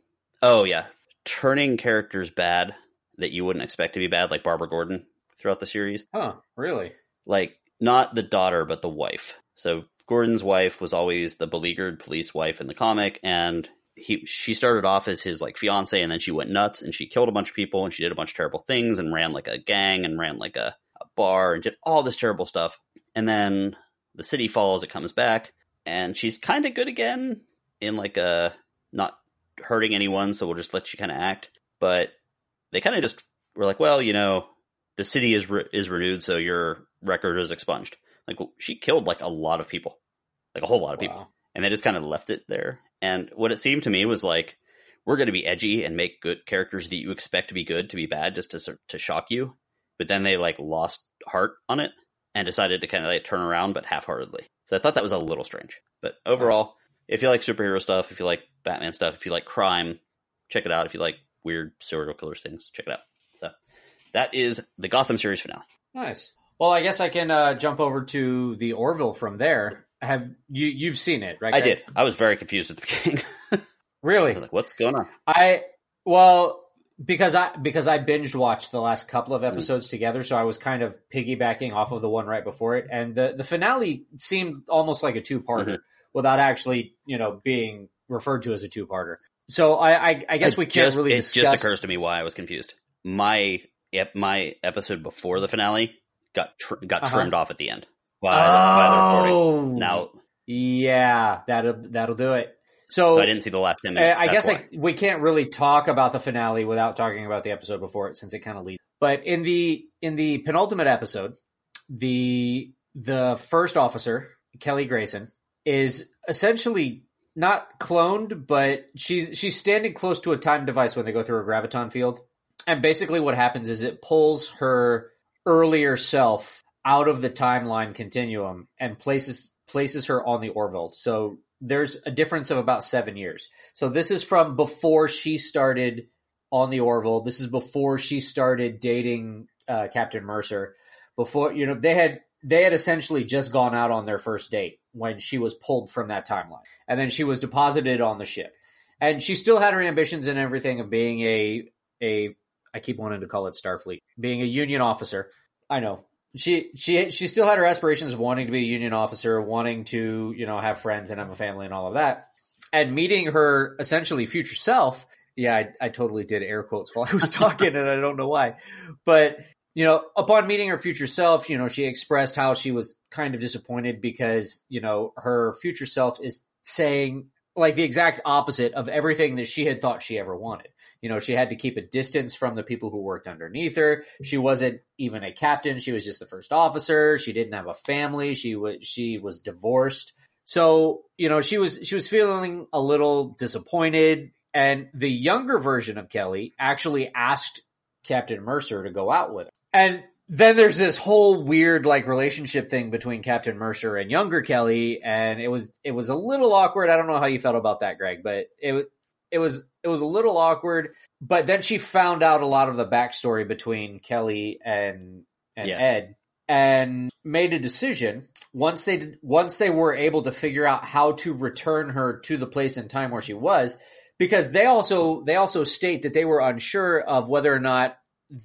oh yeah, turning characters bad that you wouldn't expect to be bad, like Barbara Gordon throughout the series. Huh. Really? Like not the daughter, but the wife. So Gordon's wife was always the beleaguered police wife in the comic, and he she started off as his like fiance, and then she went nuts and she killed a bunch of people and she did a bunch of terrible things and ran like a gang and ran like a, a bar and did all this terrible stuff. And then the city falls, it comes back, and she's kind of good again in like a not hurting anyone, so we'll just let you kind of act. But they kind of just were like, well, you know, the city is re- is renewed, so your record is expunged. Like she killed like a lot of people, like a whole lot of people and they just kind of left it there. And what it seemed to me was like, we're going to be edgy and make good characters that you expect to be good to be bad just to to shock you. But then they like lost heart on it and decided to kind of like turn around, but half-heartedly. So I thought that was a little strange. But overall, if you like superhero stuff, if you like Batman stuff, if you like crime, check it out. If you like weird serial killers things, check it out. That is the Gotham series finale. Nice. Well, I guess I can uh, jump over to the Orville from there. Have you you've seen it, right? I Greg? did. I was very confused at the beginning. [laughs] Really? I was like, "What's going on?" I well, because I because I binged watched the last couple Mm-hmm. of episodes together, so I was kind of piggybacking off of the one right before it, and the the finale seemed almost like a two parter Mhm. without actually you know being referred to as a two parter. So I I, I guess It we can't just, really It discuss. just occurs to me why I was confused. My ep- my episode before the finale got tr- got Uh-huh. trimmed off at the end by, the, by the recording. oh, Now, yeah, that'll that'll do it. So, so I didn't see the last ten Uh, minutes. I that's guess. I, we can't really talk about the finale without talking about the episode before it, since it kind of leads. But in the in the penultimate episode, the the first officer Kelly Grayson is essentially not cloned, but she's she's standing close to a time device when they go through a graviton field, and basically what happens is it pulls her earlier self out of the timeline continuum and places places her on the Orville. So there's a difference of about seven years. So this is from before she started on the Orville. This is before she started dating uh, Captain Mercer. Before you know, they had they had essentially just gone out on their first date when she was pulled from that timeline, and then she was deposited on the ship. And she still had her ambitions and everything of being a a I keep wanting to call it Starfleet, being a Union officer. I know she she she still had her aspirations of wanting to be a union officer, wanting to you know have friends and have a family and all of that, and meeting her essentially future self. Yeah, I, I totally did air quotes while I was talking, and I don't know why, but you know, upon meeting her future self, you know, she expressed how she was kind of disappointed because you know her future self is saying like the exact opposite of everything that she had thought she ever wanted. You know, she had to keep a distance from the people who worked underneath her. She wasn't even a captain. She was just the first officer. She didn't have a family. She was she was divorced. So, you know, she was she was feeling a little disappointed and the younger version of Kelly actually asked Captain Mercer to go out with her. And then there's this whole weird like relationship thing between Captain Mercer and younger Kelly and it was it was a little awkward. I don't know how you felt about that, Greg, but it was it was it was a little awkward. But then she found out a lot of the backstory between Kelly and and Yeah. Ed, and made a decision once they did, once they were able to figure out how to return her to the place and time where she was, because they also they also state that they were unsure of whether or not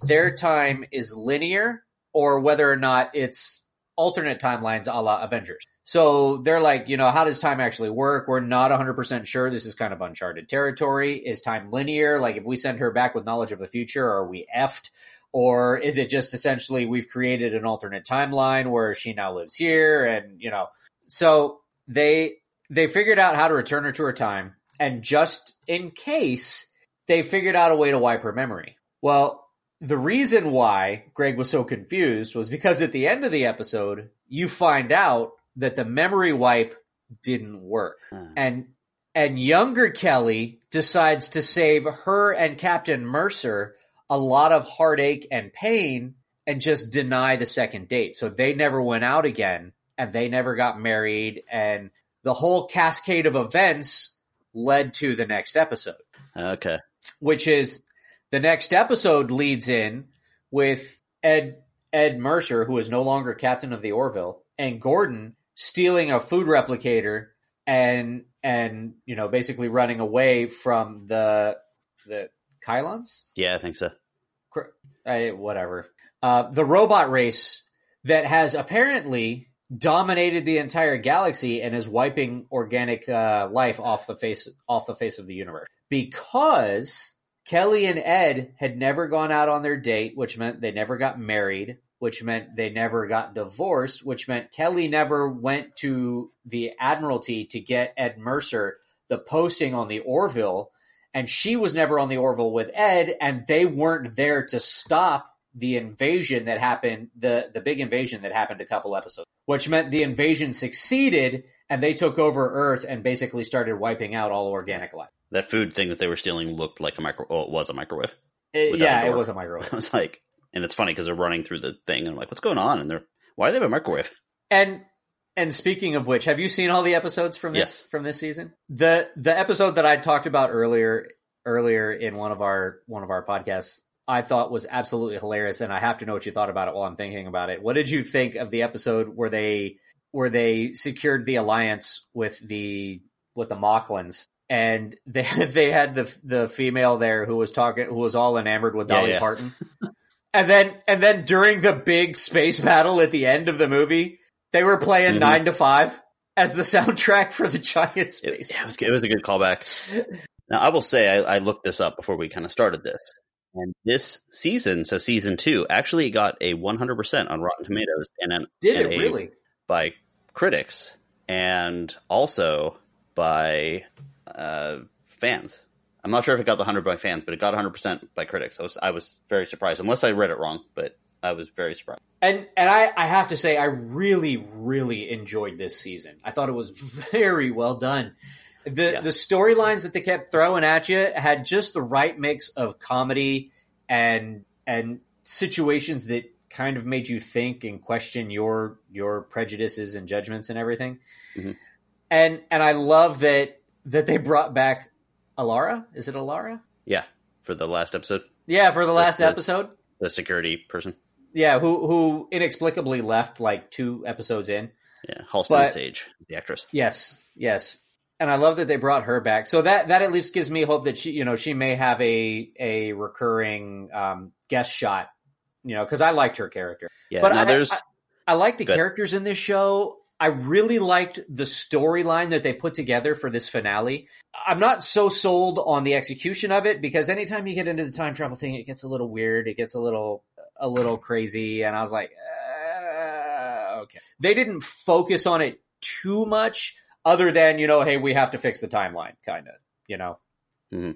their time is linear or whether or not it's alternate timelines a la Avengers. So they're like, you know, how does time actually work? We're not 100% sure. This is kind of uncharted territory. Is time linear? Like, if we send her back with knowledge of the future, are we effed? Or is it just essentially we've created an alternate timeline where she now lives here? And, you know, so they, they figured out how to return her to her time. And just in case, they figured out a way to wipe her memory. Well, the reason why Greg was so confused was because at the end of the episode, you find out that the memory wipe didn't work. Huh. And and younger Kelly decides to save her and Captain Mercer a lot of heartache and pain and just deny the second date. So they never went out again and they never got married and the whole cascade of events led to the next episode Okay. which is the next episode leads in with Ed Ed Mercer, who is no longer captain of the Orville, and Gordon stealing a food replicator and and you know basically running away from the the Kaylons, Yeah, I think so. I, whatever. Uh, the robot race that has apparently dominated the entire galaxy and is wiping organic uh, life off the face off the face of the universe. Because Kelly and Ed had never gone out on their date, which meant they never got married, which meant they never got divorced, which meant Kelly never went to the Admiralty to get Ed Mercer the posting on the Orville, and she was never on the Orville with Ed, and they weren't there to stop the invasion that happened, the the big invasion that happened a couple episodes, which meant the invasion succeeded and they took over Earth and basically started wiping out all organic life. That food thing that they were stealing looked like a micro. Oh, it was a microwave. It- yeah, it was a [laughs] microwave. I was like, and it's funny because they're running through the thing, and I'm like, what's going on? And they're, why do they have a microwave? And and speaking of which, have you seen all the episodes from this Yes. from this season? The the episode that I talked about earlier earlier in one of our one of our podcasts, I thought was absolutely hilarious, and I have to know what you thought about it while I'm thinking about it. What did you think of the episode where they where they secured the alliance with the with the Moclans and they [laughs] they had the the female there who was talking who was all enamored with Dolly yeah. Parton. and then and then during the big space battle at the end of the movie, they were playing Mhm. 9 to 5 as the [laughs] soundtrack for the giant It, space. yeah, it, was, it was a good callback. Now, I will say, I, I looked this up before we kind of started this. And this season, so season two, actually got a 100% on Rotten Tomatoes and an, Did and it really? by critics and also by uh, fans. I'm not sure if it got the 100 by fans, but it got 100% by critics. I was, I was very surprised, unless I read it wrong, but I was very surprised. And and I, I have to say I really really enjoyed this season. I thought it was [laughs] very well done. The Yeah. the storylines that they kept throwing at you had just the right mix of comedy and and situations that kind of made you think and question your your prejudices and judgments and everything. Mhm. And and I love that that they brought back Alara. Is it Alara? Yeah, for the last episode, Yeah, for the last the- episode. the security person. Yeah, who who inexplicably left like two episodes in. Yeah, Halston Sage, the actress. Yes, yes, and I love that they brought her back. So that that at least gives me hope that she, you know, she may have a a recurring um, guest shot. You know, because I liked her character. Yeah, But now I- there's I, I like the characters in this show. I really liked the storyline that they put together for this finale. I'm not so sold on the execution of it because anytime you get into the time travel thing, it gets a little weird. It gets a little a little crazy, and I was like, uh, okay. They didn't focus on it too much, other than you know, hey, we have to fix the timeline, kind of, you know. Mhm.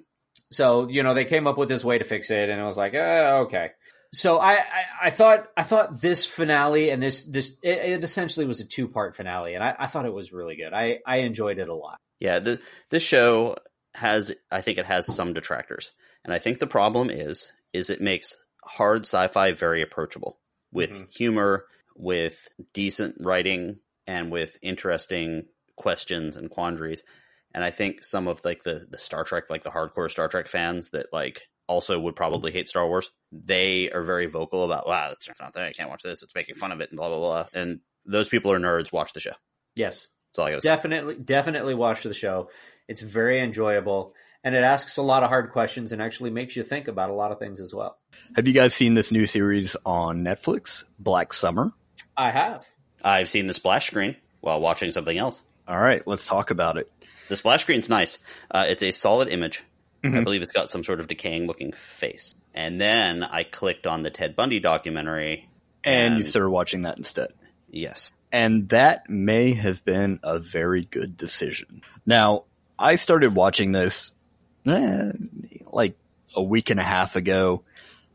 So you know, they came up with this way to fix it, and it was like, uh, okay. So I, I, I thought I thought this finale and this this it, it essentially was a two part finale, and I, I thought it was really good. I, I enjoyed it a lot. Yeah, the, this show has, I think it has some detractors, and I think the problem is, is it makes hard sci-fi very approachable with Mhm. humor, with decent writing, and with interesting questions and quandaries. And I think some of like the the Star Trek, like the hardcore Star Trek fans that like also would probably hate Star Wars, they are very vocal about, wow, it's not there. I can't watch this. It's making fun of it and blah blah blah. And those people are nerds. Watch the show. Yes, That's all I got to say. definitely definitely watch the show. It's very enjoyable, and it asks a lot of hard questions and actually makes you think about a lot of things as well. Have you guys seen this new series on Netflix, Black Summer? I have. I've seen the splash screen while watching something else. All right, let's talk about it. The splash screen's nice. Uh, it's a solid image. I Mhm. believe it's got some sort of decaying looking face. And then I clicked on the Ted Bundy documentary. And you started watching that instead. Yes. And that may have been a very good decision. Now, I started watching this eh, like a week and a half ago.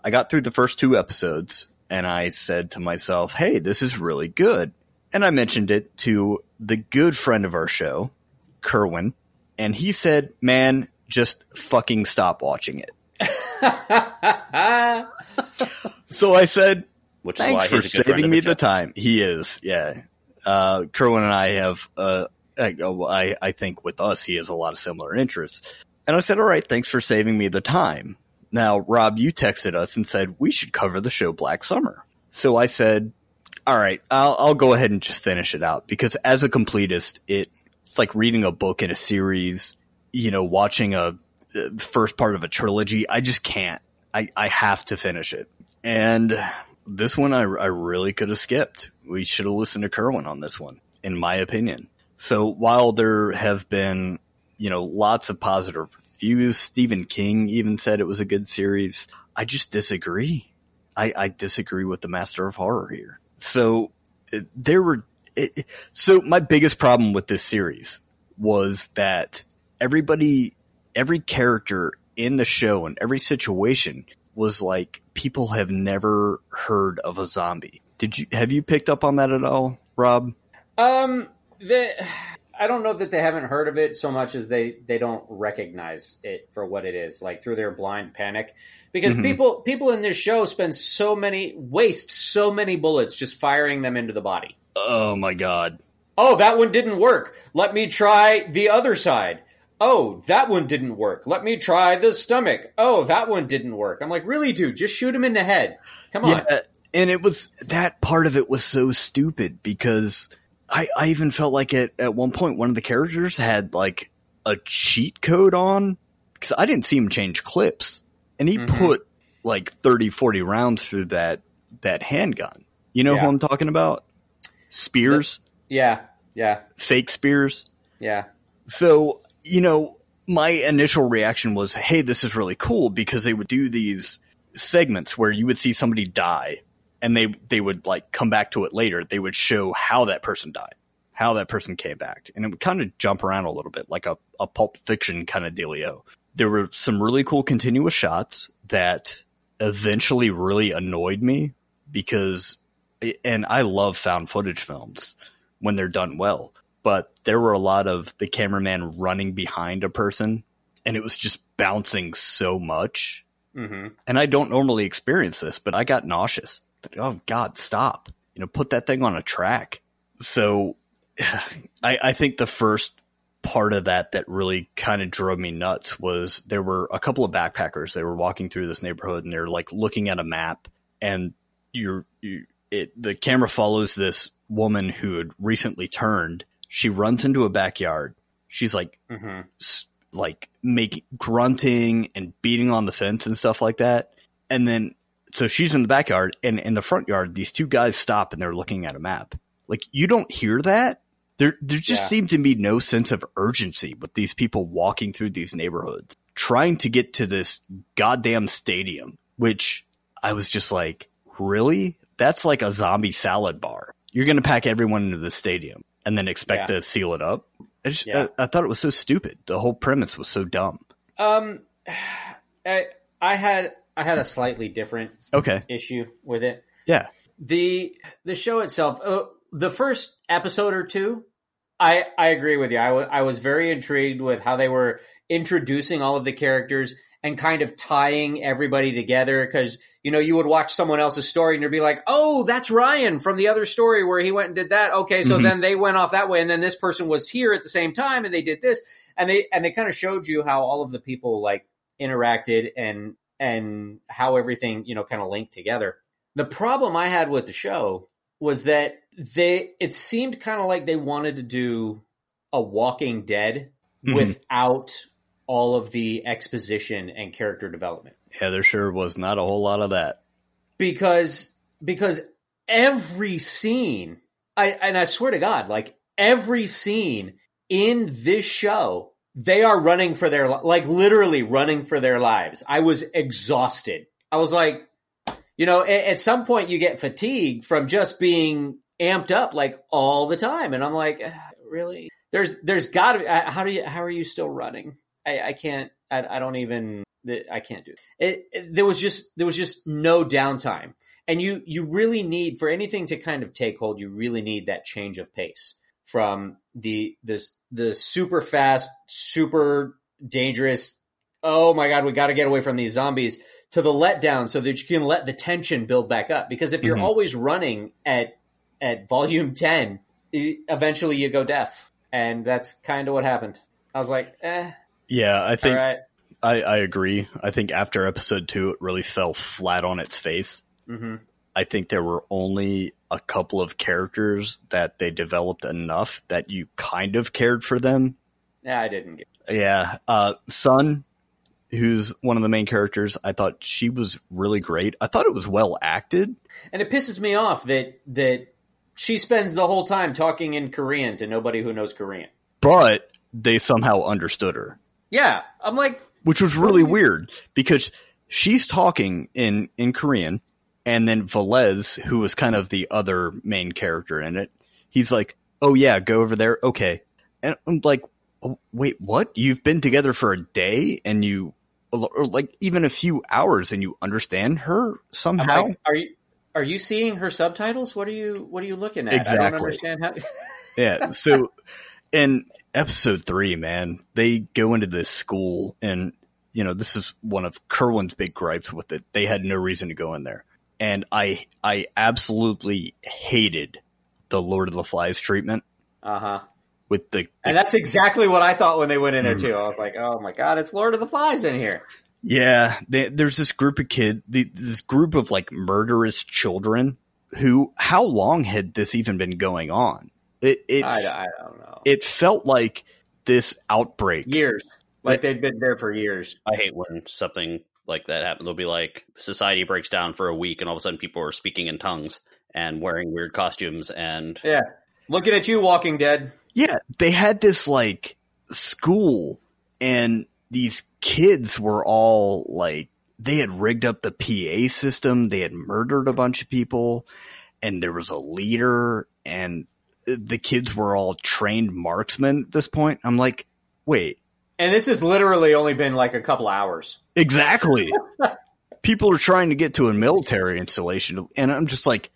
I got through the first two episodes and I said to myself, Hey, this is really good. And I mentioned it to the good friend of our show, Kerwin, and he said, man, just fucking stop watching it. [laughs] So I said, Which is Thanks why for he's a good friend saving me the time. He is, yeah. Uh, Kerwin and I have, uh, I, I, I think with us, he has a lot of similar interests. And I said, all right, thanks for saving me the time. Now, Rob, you texted us and said we should cover the show Black Summer. So I said, all right, I'll, I'll go ahead and just finish it out because as a completist, it, it's like reading a book in a series, you know, watching a uh, first part of a trilogy. I just can't. I, I have to finish it. And this one I, I really could have skipped. We should have listened to Kerwin on this one, in my opinion. So while there have been, you know, lots of positive reviews, Stephen King even said it was a good series. I just disagree. I, I disagree with the master of horror here. So uh, there were, it, so my biggest problem with this series was that everybody, every character in the show and every situation was like people have never heard of a zombie. Did you have you picked up on that at all, Rob? Um, the I don't know that they haven't heard of it so much as they they don't recognize it for what it is, like through their blind panic. Because Mhm. people people in this show spend so many waste so many bullets just firing them into the body. Oh my god. Oh, that one didn't work. Let me try the other side. Oh, that one didn't work. Let me try the stomach. Oh, that one didn't work. I'm like, really, dude? Just shoot him in the head. Come on. Yeah, and it was that part of it was so stupid because I I even felt like at at one point one of the characters had like a cheat code on because I didn't see him change clips and he Mhm. put like 30, 40 rounds through that, that handgun. You know Yeah. who I'm talking about? Spears, Yeah, yeah, fake spears. yeah. So, you know, my initial reaction was, Hey, this is really cool because they would do these segments where you would see somebody die and they, they would like come back to it later. They would show how that person died, how that person came back and it would kind of jump around a little bit like a, a pulp fiction kind of dealio. There were some really cool continuous shots that eventually really annoyed me because, and I love found footage films when they're done well, but there were a lot of the cameraman running behind a person and it was just bouncing so much. hmm And I don't normally experience this, but I got nauseous. Oh God, stop. You know, put that thing on a track. So [sighs] I, I think the first part of that that really kind of drove me nuts was there were a couple of backpackers. They were walking through this neighborhood and they're like looking at a map and you're, you, it, the camera follows this woman who had recently turned. She runs into a backyard. She's like, hmm s- like making grunting and beating on the fence and stuff like that. And then, so she's in the backyard and in the front yard, these two guys stop and they're looking at a map. Like you don't hear that. There, there just Yeah. seemed to be no sense of urgency with these people walking through these neighborhoods, trying to get to this goddamn stadium, which I was just like, really? That's like a zombie salad bar. You're going to pack everyone into the stadium and then expect Yeah. to seal it up. I just, Yeah. I, I thought it was so stupid. The whole premise was so dumb. Um, [sighs] I I had I had a slightly different Okay. issue with it. Yeah. the The show itself, uh, the first episode or two, I I agree with you. I I was very intrigued with how they were introducing all of the characters and kind of tying everybody together because you know you would watch someone else's story and you'd be like, oh, that's Ryan from the other story where he went and did that. Okay, so Mhm. then they went off that way, and then this person was here at the same time and they did this, and they and they kind of showed you how all of the people like interacted and and how everything you know kind of linked together. The problem I had with the show was that they it seemed kind of like they wanted to do a Walking Dead Mhm. without all of the exposition and character development Yeah, there sure was not a whole lot of that. because because every scene I and I swear to God like every scene in this show they are running for their like literally running for their lives. I was exhausted. I was like you know at, at some point you get fatigued from just being amped up like all the time and I'm like "Ah, really there's there's got to be how do you how are you still running? I I can't I, I don't even I can't do it. It, it. There was just there was just no downtime, and you you really need for anything to kind of take hold. You really need that change of pace from the this the super fast, super dangerous. Oh my god, we got to get away from these zombies to the letdown, so that you can let the tension build back up. Because if you're Mhm. always running at at volume ten, eventually you go deaf, and that's kind of what happened. I was like, eh, Yeah, I think right. I, I agree. I think after episode two, it really fell flat on its face. hmm I think there were only a couple of characters that they developed enough that you kind of cared for them. Yeah, I didn't get. Yeah. Uh, Sun, who's one of the main characters, I thought she was really great. I thought it was well acted. And it pisses me off that that she spends the whole time talking in Korean to nobody who knows Korean. but they somehow understood her, Yeah, I'm like, which was really weird because she's talking in, in Korean and then Velez, who was kind of the other main character in it, he's like, Oh yeah, go over there. Okay. And I'm like, oh, wait, what? You've been together for a day and you, or like even a few hours and you understand her somehow? like, are you are you seeing her subtitles? What are you what are you looking at? I don't Exactly. understand how. Yeah. So in episode three, man, they go into this school and, you know, this is one of Kerwin's big gripes with it. They had no reason to go in there. And I, I absolutely hated the Lord of the Flies treatment uh huh. with the, And that's exactly what I thought when they went in there Mm. too. I was like, oh my god, it's Lord of the Flies in here. yeah, they, there's this group of kid, the, this group of like murderous children who, how long had this even been going on? It, it, I, I don't know. it felt like this outbreak. Years. Like they'd been there for years. I hate when something like that happens. They'll be like society breaks down for a week, and all of a sudden people are speaking in tongues and wearing weird costumes. And Yeah. Looking at you, Walking Dead. Yeah, they had this like school and these kids were all like they had rigged up the PA system, they had murdered a bunch of people and there was a leader and the kids were all trained marksmen at this point. I'm like, "Wait, And this has literally only been like a couple hours. exactly. [laughs] people are trying to get to a military installation and I'm just like,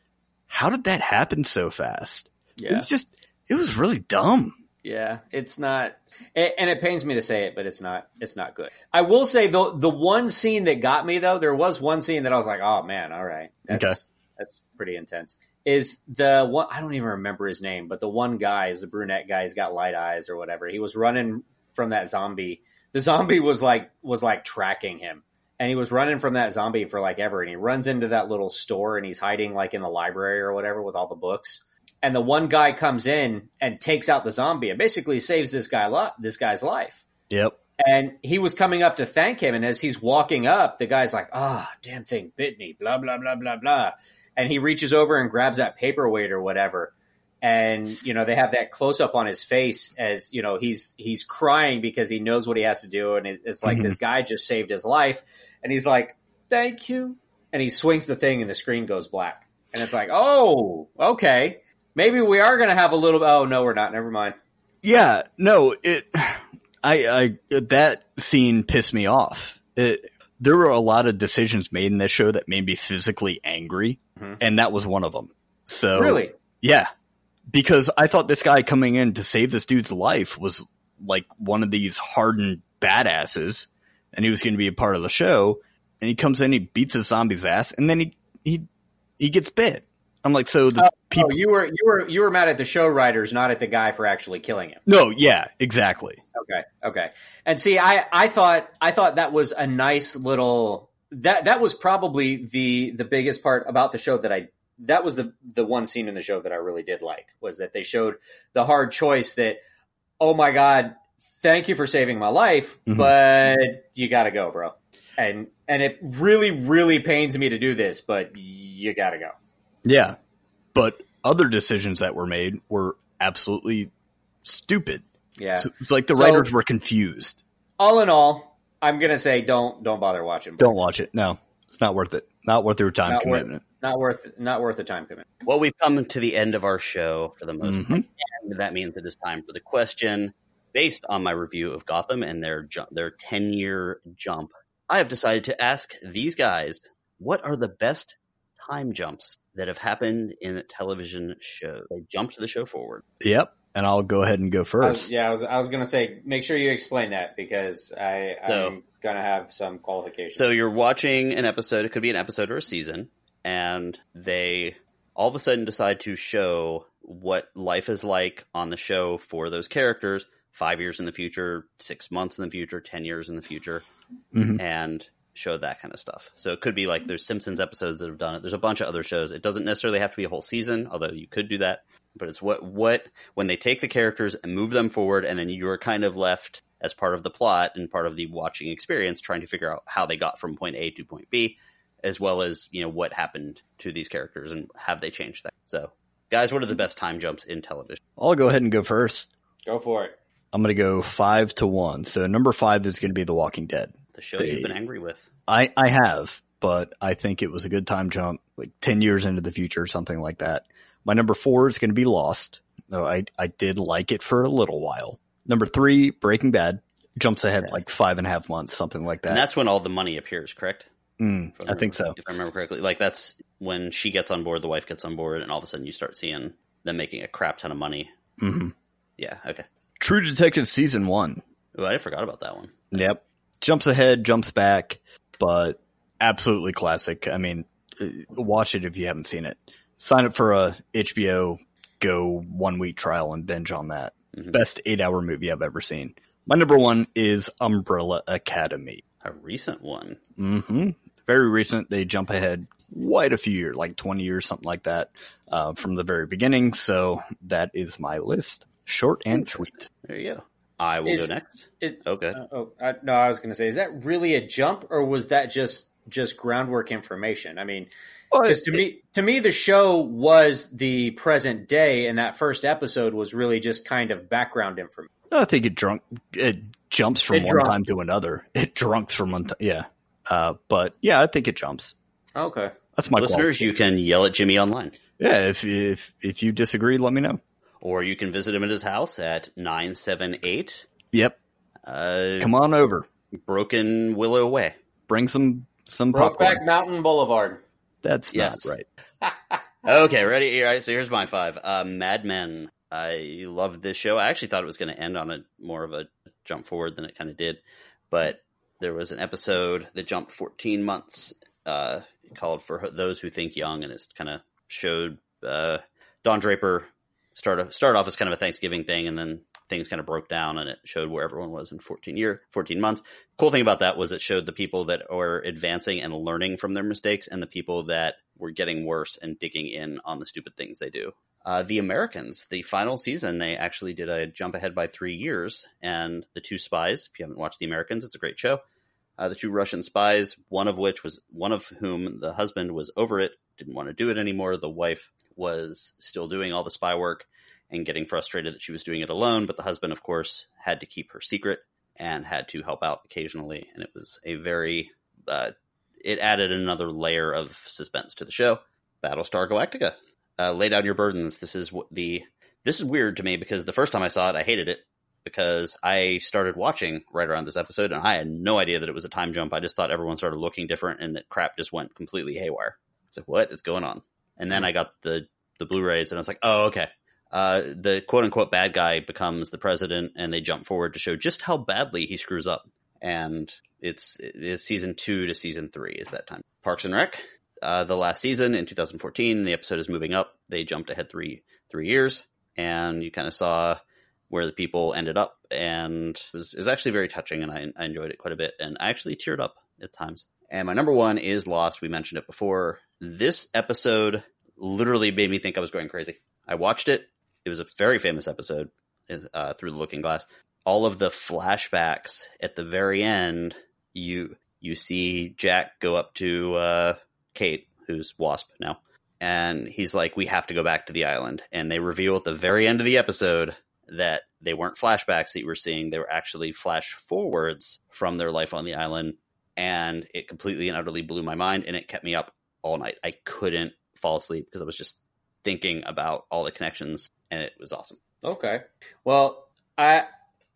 how did that happen so fast? Yeah. It's just it was really dumb. Yeah, it's not, and it pains me to say it, but it's not. It's not good. I will say the the one scene that got me though, there was one scene that I was like, oh man, all right, that's Okay. that's pretty intense. Is the one I don't even remember his name, but the one guy is the brunette guy. He's got light eyes or whatever. He was running from that zombie. The zombie was like was like tracking him. And he was running from that zombie for like ever. And he runs into that little store and he's hiding like in the library or whatever with all the books and the one guy comes in and takes out the zombie and basically saves this guy li- this guy's life. Yep. And he was coming up to thank him, and as he's walking up, the guy's like, "Ah, damn thing bit me." Blah blah blah blah blah. And he reaches over and grabs that paperweight or whatever. And you know they have that close up on his face as you know he's he's crying because he knows what he has to do, and it's like Mhm. this guy just saved his life, and he's like, "Thank you." And he swings the thing, and the screen goes black, and it's like, "Oh, okay." Maybe we are going to have a little. Oh no, we're not. Never mind. Yeah, no, it. I, I that scene pissed me off. It, there were a lot of decisions made in this show that made me physically angry, Mhm. and that was one of them. So Really? yeah, because I thought this guy coming in to save this dude's life was like one of these hardened badasses, and he was going to be a part of the show. And he comes in, he beats a zombie's ass, and then he he he gets bit. I'm like, so the people. oh, you were you were you were mad at the show writers, not at the guy for actually killing him. no, yeah, exactly. Okay, okay. And see, I I thought I thought that was a nice little that that was probably the the biggest part about the show that I that was the the one scene in the show that I really did like was that they showed the hard choice that oh my god, thank you for saving my life, Mhm. but you got to go, bro. And and it really really pains me to do this, but you got to go. Yeah. But other decisions that were made were absolutely stupid. Yeah. So it's like the So- writers were confused. all in all, I'm gonna say don't don't bother watching. Don't watch it. No, it's not worth it. Not worth your time Not worth- commitment. Not worth not worth the time commitment. well, we've come to the end of our show for the most Mhm. part, and that means it is time for the question. Based on my review of Gotham and their ju- their ten year jump, I have decided to ask these guys what are the best time jumps that have happened in television shows. They jumped the show forward. Yep. And I'll go ahead and go I was, first. yeah, I was I was gonna say make sure you explain that because I So- I'm gonna have some qualifications. So you're watching an episode, it could be an episode or a season, and they all of a sudden decide to show what life is like on the show for those characters five years in the future, six months in the future, 10 years in the future, Mhm. and show that kind of stuff. So it could be like there's Simpsons episodes that have done it. There's a bunch of other shows. It doesn't necessarily have to be a whole season, although you could do that. But it's what, what, when they take the characters and move them forward, and then you're kind of left as part of the plot and part of the watching experience trying to figure out how they got from point A to point B, as well as, you know, what happened to these characters and have they changed that. So, guys, what are the best time jumps in television? I'll go ahead and go first. Go for it. I'm going to go five to one. So number five is going to be The Walking Dead. The show you've been angry with. I, I have, but I think it was a good time jump, like 10 years into the future, or something like that. My number four is going to be Lost, though I, I did like it for a little while. Number three, Breaking Bad, jumps ahead Okay. like five and a half months, something like that. And that's when all the money appears, correct? Mm, I think so. If I remember correctly, like that's when she gets on board, the wife gets on board, and all of a sudden you start seeing them making a crap ton of money. hmm Yeah, okay. True Detective season one. Oh, I forgot about that one. Yep. Jumps ahead, jumps back, but absolutely classic. I mean, uh, watch it if you haven't seen it. Sign up for a HBO Go one week trial and binge on that. Mhm. Best eight hour movie I've ever seen. My number one is Umbrella Academy. A recent one. hmm Very recent. They jump ahead quite a few years, like 20 years, something like that, uh, from the very beginning. So that is my list. Short and sweet. There you go. I will Is- go next. It, Okay. uh, oh, I, no, I was going to say, is that really a jump, or was that just just groundwork information? I mean, Well, because to me, to me, the show was the present day, and that first episode was really just kind of background information. I think it drunk. It jumps from It one drunk. time to another. It drunks from one. T- yeah, uh, but yeah, I think it jumps. Okay. That's my Listeners, you can yell at Jimmy online. Yeah, if if if you disagree, let me know. Or you can visit him at his house at 978 Yep, uh, come on over. Broken Willow Way. Bring some some popcorn. Brokeback Mountain Boulevard. That's Yes. not right. [laughs] Okay, ready? All right, so here's my five. Uh, Mad Men. I loved this show. I actually thought it was going to end on a more of a jump forward than it kind of did, but there was an episode that jumped 14 months uh, called "For Those Who Think Young," and it kind of showed uh, Don Draper start start off as kind of a Thanksgiving thing, and then things kind of broke down, and it showed where everyone was in 14 year 14 months. Cool thing about that was it showed the people that were advancing and learning from their mistakes, and the people that were getting worse and digging in on the stupid things they do. Uh, the Americans, the final season, they actually did a jump ahead by three years, and the two spies. If you haven't watched The Americans, it's a great show. Uh, the two Russian spies, one of which was one of whom the husband was over it, didn't want to do it anymore. The wife was still doing all the spy work and getting frustrated that she was doing it alone. But the husband, of course, had to keep her secret and had to help out occasionally. And it was a very, uh, it added another layer of suspense to the show. Battlestar Galactica. Uh, lay down your burdens. This is what the, this is weird to me because the first time I saw it, I hated it because I started watching right around this episode and I had no idea that it was a time jump. I just thought everyone started looking different and that crap just went completely haywire. It's like, what is going on? And then I got the, the Blu-rays and I was like, oh, okay. Uh, the quote unquote bad guy becomes the president and they jump forward to show just how badly he screws up. And it's, it's season two to season three is that time. Parks and Rec, uh, the last season in 2014, the episode is moving up. They jumped ahead three, three years and you kind of saw where the people ended up and it was, it was actually very touching and I, I enjoyed it quite a bit and I actually teared up at times. And my number one is Lost. We mentioned it before. This episode literally made me think I was going crazy. I watched it. It was a very famous episode uh, through the Looking Glass. All of the flashbacks at the very end, you you see Jack go up to uh, Kate, who's Wasp now, and he's like, "We have to go back to the island." And they reveal at the very end of the episode that they weren't flashbacks that you were seeing; they were actually flash forwards from their life on the island. And it completely and utterly blew my mind, and it kept me up all night. I couldn't fall asleep because I was just thinking about all the connections, and it was awesome. Okay. Well, I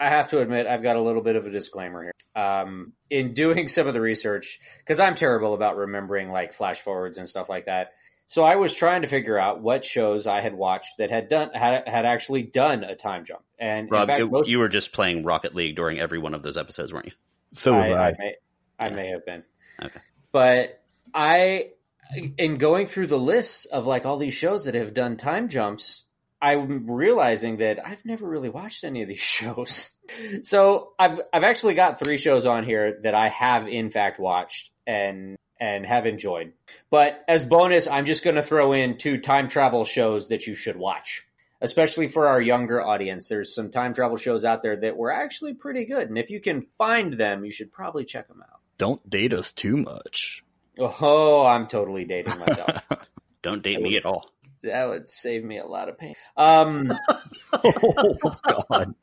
I have to admit I've got a little bit of a disclaimer here. Um, in doing some of the research, because I'm terrible about remembering like flash forwards and stuff like that. So I was trying to figure out what shows I had watched that had done had had actually done a time jump. And Rob, in fact, it- most you were just playing Rocket League during every one of those episodes, weren't you? So was I, I. I may, I Yeah. may have been. Okay. But I, in going through the lists of like all these shows that have done time jumps, I'm realizing that I've never really watched any of these [laughs] shows. So I've I've actually got three shows on here that I have in fact watched and and have enjoyed. But as bonus, I'm just going to throw in two time travel shows that you should watch especially for our younger audience. There's some time travel shows out there that were actually pretty good, and if you can find them, you should probably check them out. Don't date us too much. Oh, I'm totally dating myself. [laughs] Don't date me at all. That would save me a lot of pain. Um, [laughs] oh God!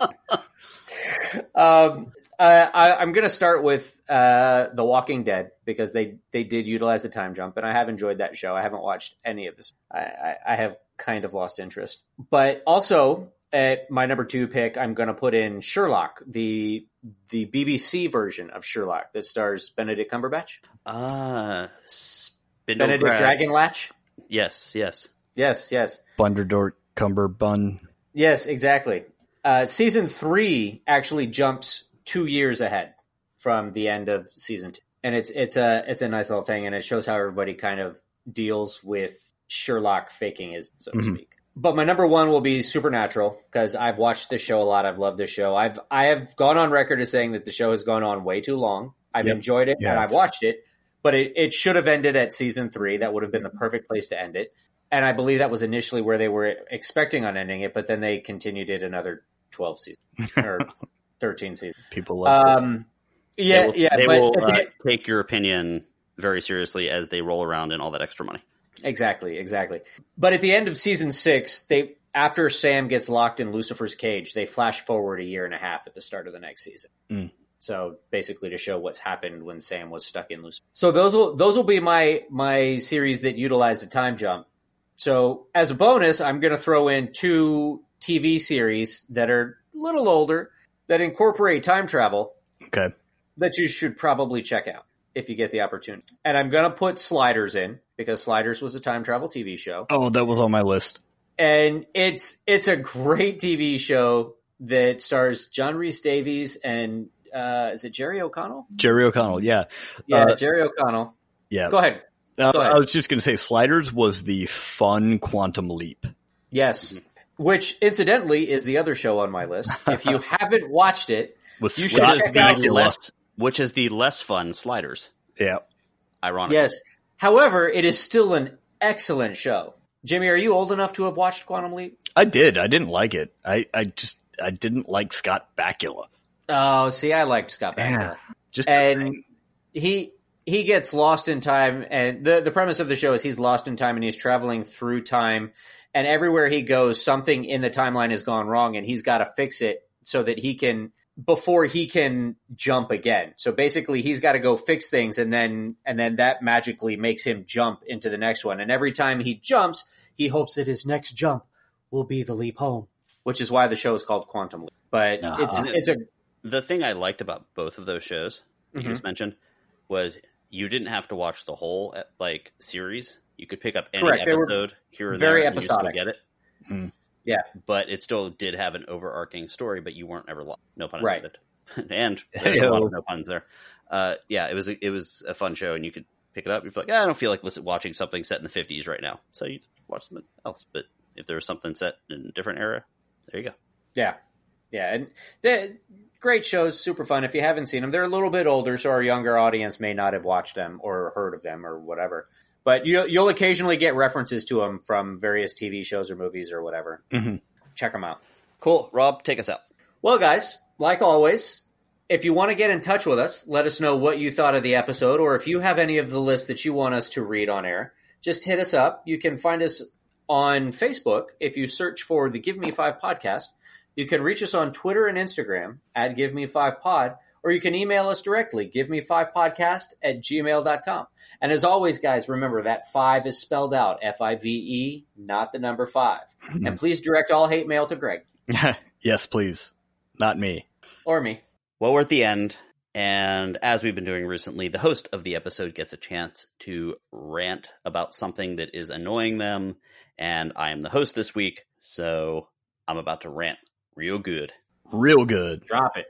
um, uh, I, I'm going to start with uh, The Walking Dead because they they did utilize a time jump, and I have enjoyed that show. I haven't watched any of this. I, I, I have kind of lost interest, but also at my number two pick, I'm going to put in Sherlock, the the BBC version of Sherlock that stars Benedict Cumberbatch, Uh, Benedict Dragonlatch. Yes, yes. Yes, yes. Blunderdort Cumberbun. Yes, exactly. Uh, season three actually jumps two years ahead from the end of season two, and it's it's a it's a nice little thing, and it shows how everybody kind of deals with Sherlock faking his, so to Mhm. speak. But my number one will be Supernatural because I've watched this show a lot. I've loved this show. I've I have gone on record as saying that the show has gone on way too long. I've Yep. enjoyed it Yeah. and I've watched it, but it, it should have ended at season three. That would have been the perfect place to end it. And I believe that was initially where they were expecting on ending it, but then they continued it another twelve seasons [laughs] or 13 seasons. People love it. Um, yeah, they will, yeah, they but will at the uh, end- take your opinion very seriously as they roll around in all that extra money. Exactly, exactly. But at the end of season six, they after Sam gets locked in Lucifer's cage, they flash forward a year and a half at the start of the next season. Mm. So basically, to show what's happened when Sam was stuck in Lucifer. So those will those will be my my series that utilize the time jump. So as a bonus, I'm going to throw in two TV series that are a little older that incorporate time travel Okay. that you should probably check out if you get the opportunity. And I'm going to put Sliders in because Sliders was a time travel TV show. Oh, that was on my list. And it's it's a great TV show that stars John Rhys-Davies and uh, is it Jerry O'Connell? Jerry O'Connell. Yeah. Yeah, Uh, Jerry O'Connell. Yeah. Go ahead. Uh. I was just going to say Sliders was the fun quantum leap. Yes. Which incidentally is the other show on my list. [laughs] If you haven't watched it, With You Which should Scott is check the out- Bakula. less, which is the less fun sliders. Yeah. Ironically, yes. However, it is still an excellent show. Jimmy, are you old enough to have watched Quantum Leap? I did. I didn't like it. I, I just I didn't like Scott Bakula. Oh, see, I liked Scott Bakula. Yeah. Just and he he gets lost in time and the the premise of the show is he's lost in time and he's traveling through time and everywhere he goes something in the timeline has gone wrong and he's got to fix it so that he can before he can jump again so basically he's got to go fix things and then and then that magically makes him jump into the next one and every time he jumps he hopes that his next jump will be the leap home which is why the show is called quantum leap but Uh-huh. it's it's a the thing I liked about both of those shows that you Mhm. just mentioned was you didn't have to watch the whole uh, like series. You could pick up any Correct. Episode here or very there, and you still episodic. get it. Hmm. Yeah. but it still did have an overarching story, but you weren't ever lost. No pun Right. intended. [laughs] and [laughs] there's a lot of no puns there. Uh, yeah, it was a, it was a fun show, and you could pick it up. You're like, "Ah, I don't feel like listen, watching something set in the 50s right now, so you watch something else. But if there was something set in a different era, there you go. Yeah, yeah, and the great shows, super fun. If you haven't seen them, they're a little bit older, so our younger audience may not have watched them or heard of them or whatever. But you, you'll occasionally get references to them from various TV shows or movies or whatever. Mhm. Check them out. Cool, Rob, take us out. Well, guys, like always, if you want to get in touch with us, let us know what you thought of the episode, or if you have any of the lists that you want us to read on air, just hit us up. You can find us on Facebook if you search for the Give Me Five podcast. You can reach us on Twitter and Instagram at Give Me Five Pod, or you can email us directly, give me five podcast at gmail.com. And as always, guys, remember that five is spelled out F I V E, not the number five. [laughs] And please direct all hate mail to Greg [laughs] yes, please. Not me. or me. Well, we're at the end, and as we've been doing recently, the host of the episode gets a chance to rant about something that is annoying them, and I am the host this week, so I'm about to rant real good. Real good. Drop it.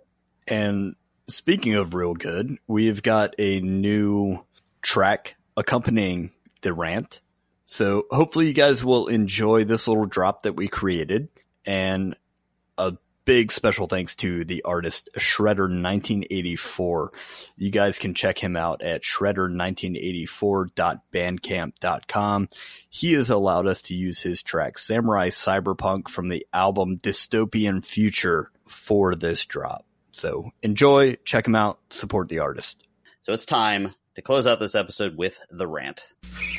And speaking of real good, we've got a new track accompanying the rant. So hopefully you guys will enjoy this little drop that we created. And a big special thanks to the artist Shredder1984. You guys can check him out at shredder1984.bandcamp.com. He has allowed us to use his track Samurai Cyberpunk from the album Dystopian Future for this drop. So enjoy, check him out, support the artist. So it's time to close out this episode with the rant.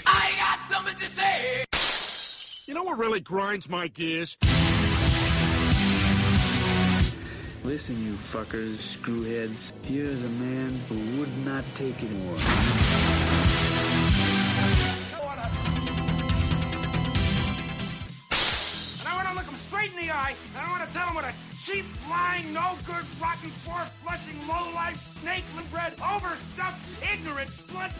I got something to say. You know what really grinds my gears? Listen, you fuckers, screwheads. Here's a man who would not take it more. And I want to look him straight in the eye, and I want to tell him what a cheap, lying, no good, rotten, four flushing, low life, snake bred, overstuffed, ignorant, blood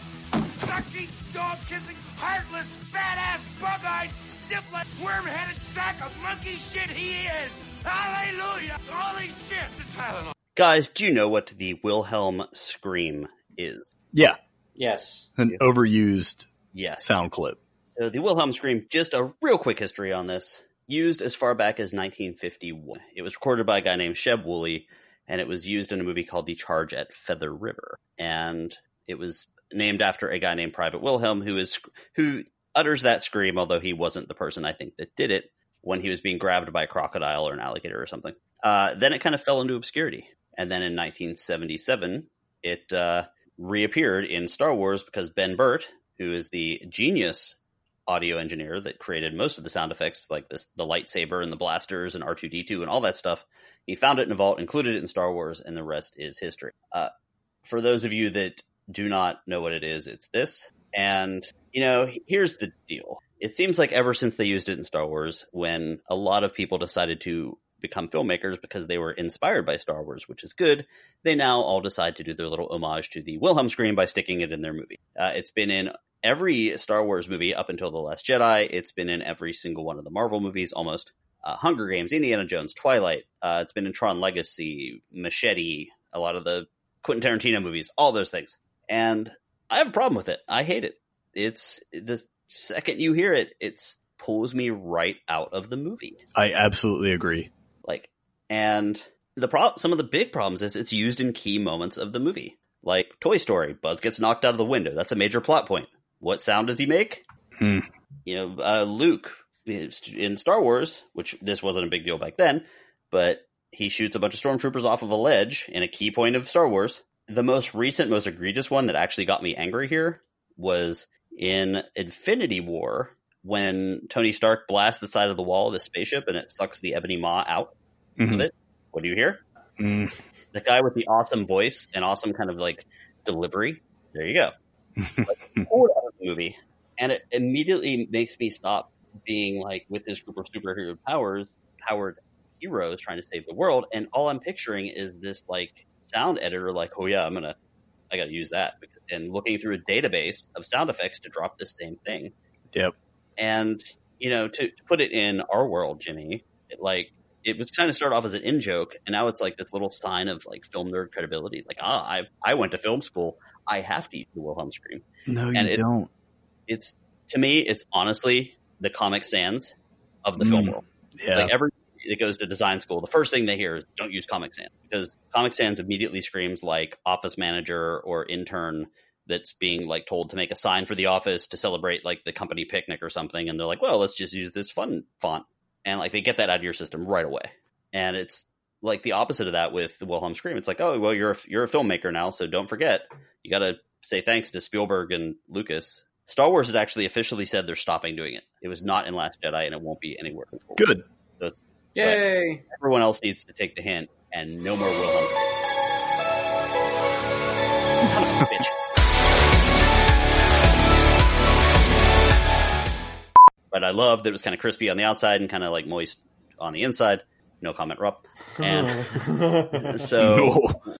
sucking, dog kissing, heartless, fat ass, bug eyed, stiff worm headed sack of monkey shit he is. Hallelujah! Holy shit! The Tylenol. Guys, do you know what the Wilhelm scream is? Yeah, Yes. an overused Yes. sound clip. So the Wilhelm scream, just a real quick history on this. Used as far back as 1951. It was recorded by a guy named Sheb Wooley, and it was used in a movie called The Charge at Feather River. And it was named after a guy named Private Wilhelm, who is who utters that scream, although he wasn't the person I think that did it when he was being grabbed by a crocodile or an alligator or something. Uh, then it kind of fell into obscurity. And then in 1977, it uh, reappeared in Star Wars because Ben Burtt, who is the genius audio engineer that created most of the sound effects, like this, the lightsaber and the blasters and R2D2 and all that stuff, he found it in a vault, included it in Star Wars, and the rest is history. Uh, for those of you that do not know what it is, it's this. And, you know, here's the deal. It seems like ever since they used it in Star Wars, when a lot of people decided to become filmmakers because they were inspired by Star Wars, which is good, they now all decide to do their little homage to the Wilhelm scream by sticking it in their movie. Uh, it's been in every Star Wars movie up until The Last Jedi. It's been in every single one of the Marvel movies almost. Uh, Hunger Games, Indiana Jones, Twilight. Uh, it's been in Tron Legacy, Machete, a lot of the Quentin Tarantino movies, all those things. And I have a problem with it. I hate it. It's the second you hear it, it pulls me right out of the movie. I absolutely agree. Like, and the pro- some of the big problems is it's used in key moments of the movie. Like Toy Story, Buzz gets knocked out of the window. That's a major plot point. What sound does he make? Hmm. You know, uh, Luke in Star Wars, which this wasn't a big deal back then, but he shoots a bunch of stormtroopers off of a ledge in a key point of Star Wars. The most recent, most egregious one that actually got me angry here was in Infinity War when Tony Stark blasts the side of the wall of the spaceship and it sucks the ebony maw out Mhm. of it. What do you hear? Mm. The guy with the awesome voice and awesome kind of like delivery. There you go. Like, out of the movie, and it immediately makes me stop being like with this group of superhero powers, powered heroes trying to save the world, and all I'm picturing is this like sound editor, like, oh yeah, I'm gonna, I gotta use that, and looking through a database of sound effects to drop the same thing. Yep. And you know, to, to put it in our world, Jimmy, it, like it was kind of started off as an in joke, and now it's like this little sign of like film nerd credibility. Like, ah, I I went to film school. I have to use the Wilhelm scream. No, you And it- don't. It's to me, it's honestly the Comic Sans of the film Mm. world. Yeah. Like every that goes to design school, the first thing they hear is don't use Comic Sans because Comic Sans immediately screams like office manager or intern that's being like told to make a sign for the office to celebrate like the company picnic or something, and they're like, well, let's just use this fun font, and like they get that out of your system right away, and it's like the opposite of that with the Wilhelm scream. It's like, oh, well, you're a, you're a filmmaker now, so don't forget you got to say thanks to Spielberg and Lucas. Star Wars has actually officially said they're stopping doing it. It was not in Last Jedi, and it won't be anywhere. Good. So it's Yay! everyone else needs to take the hint and no more Wilhelm. Son of a bitch. But I love that it was kind of crispy on the outside and kind of like moist on the inside. No comment, Rupp. And [laughs] so No.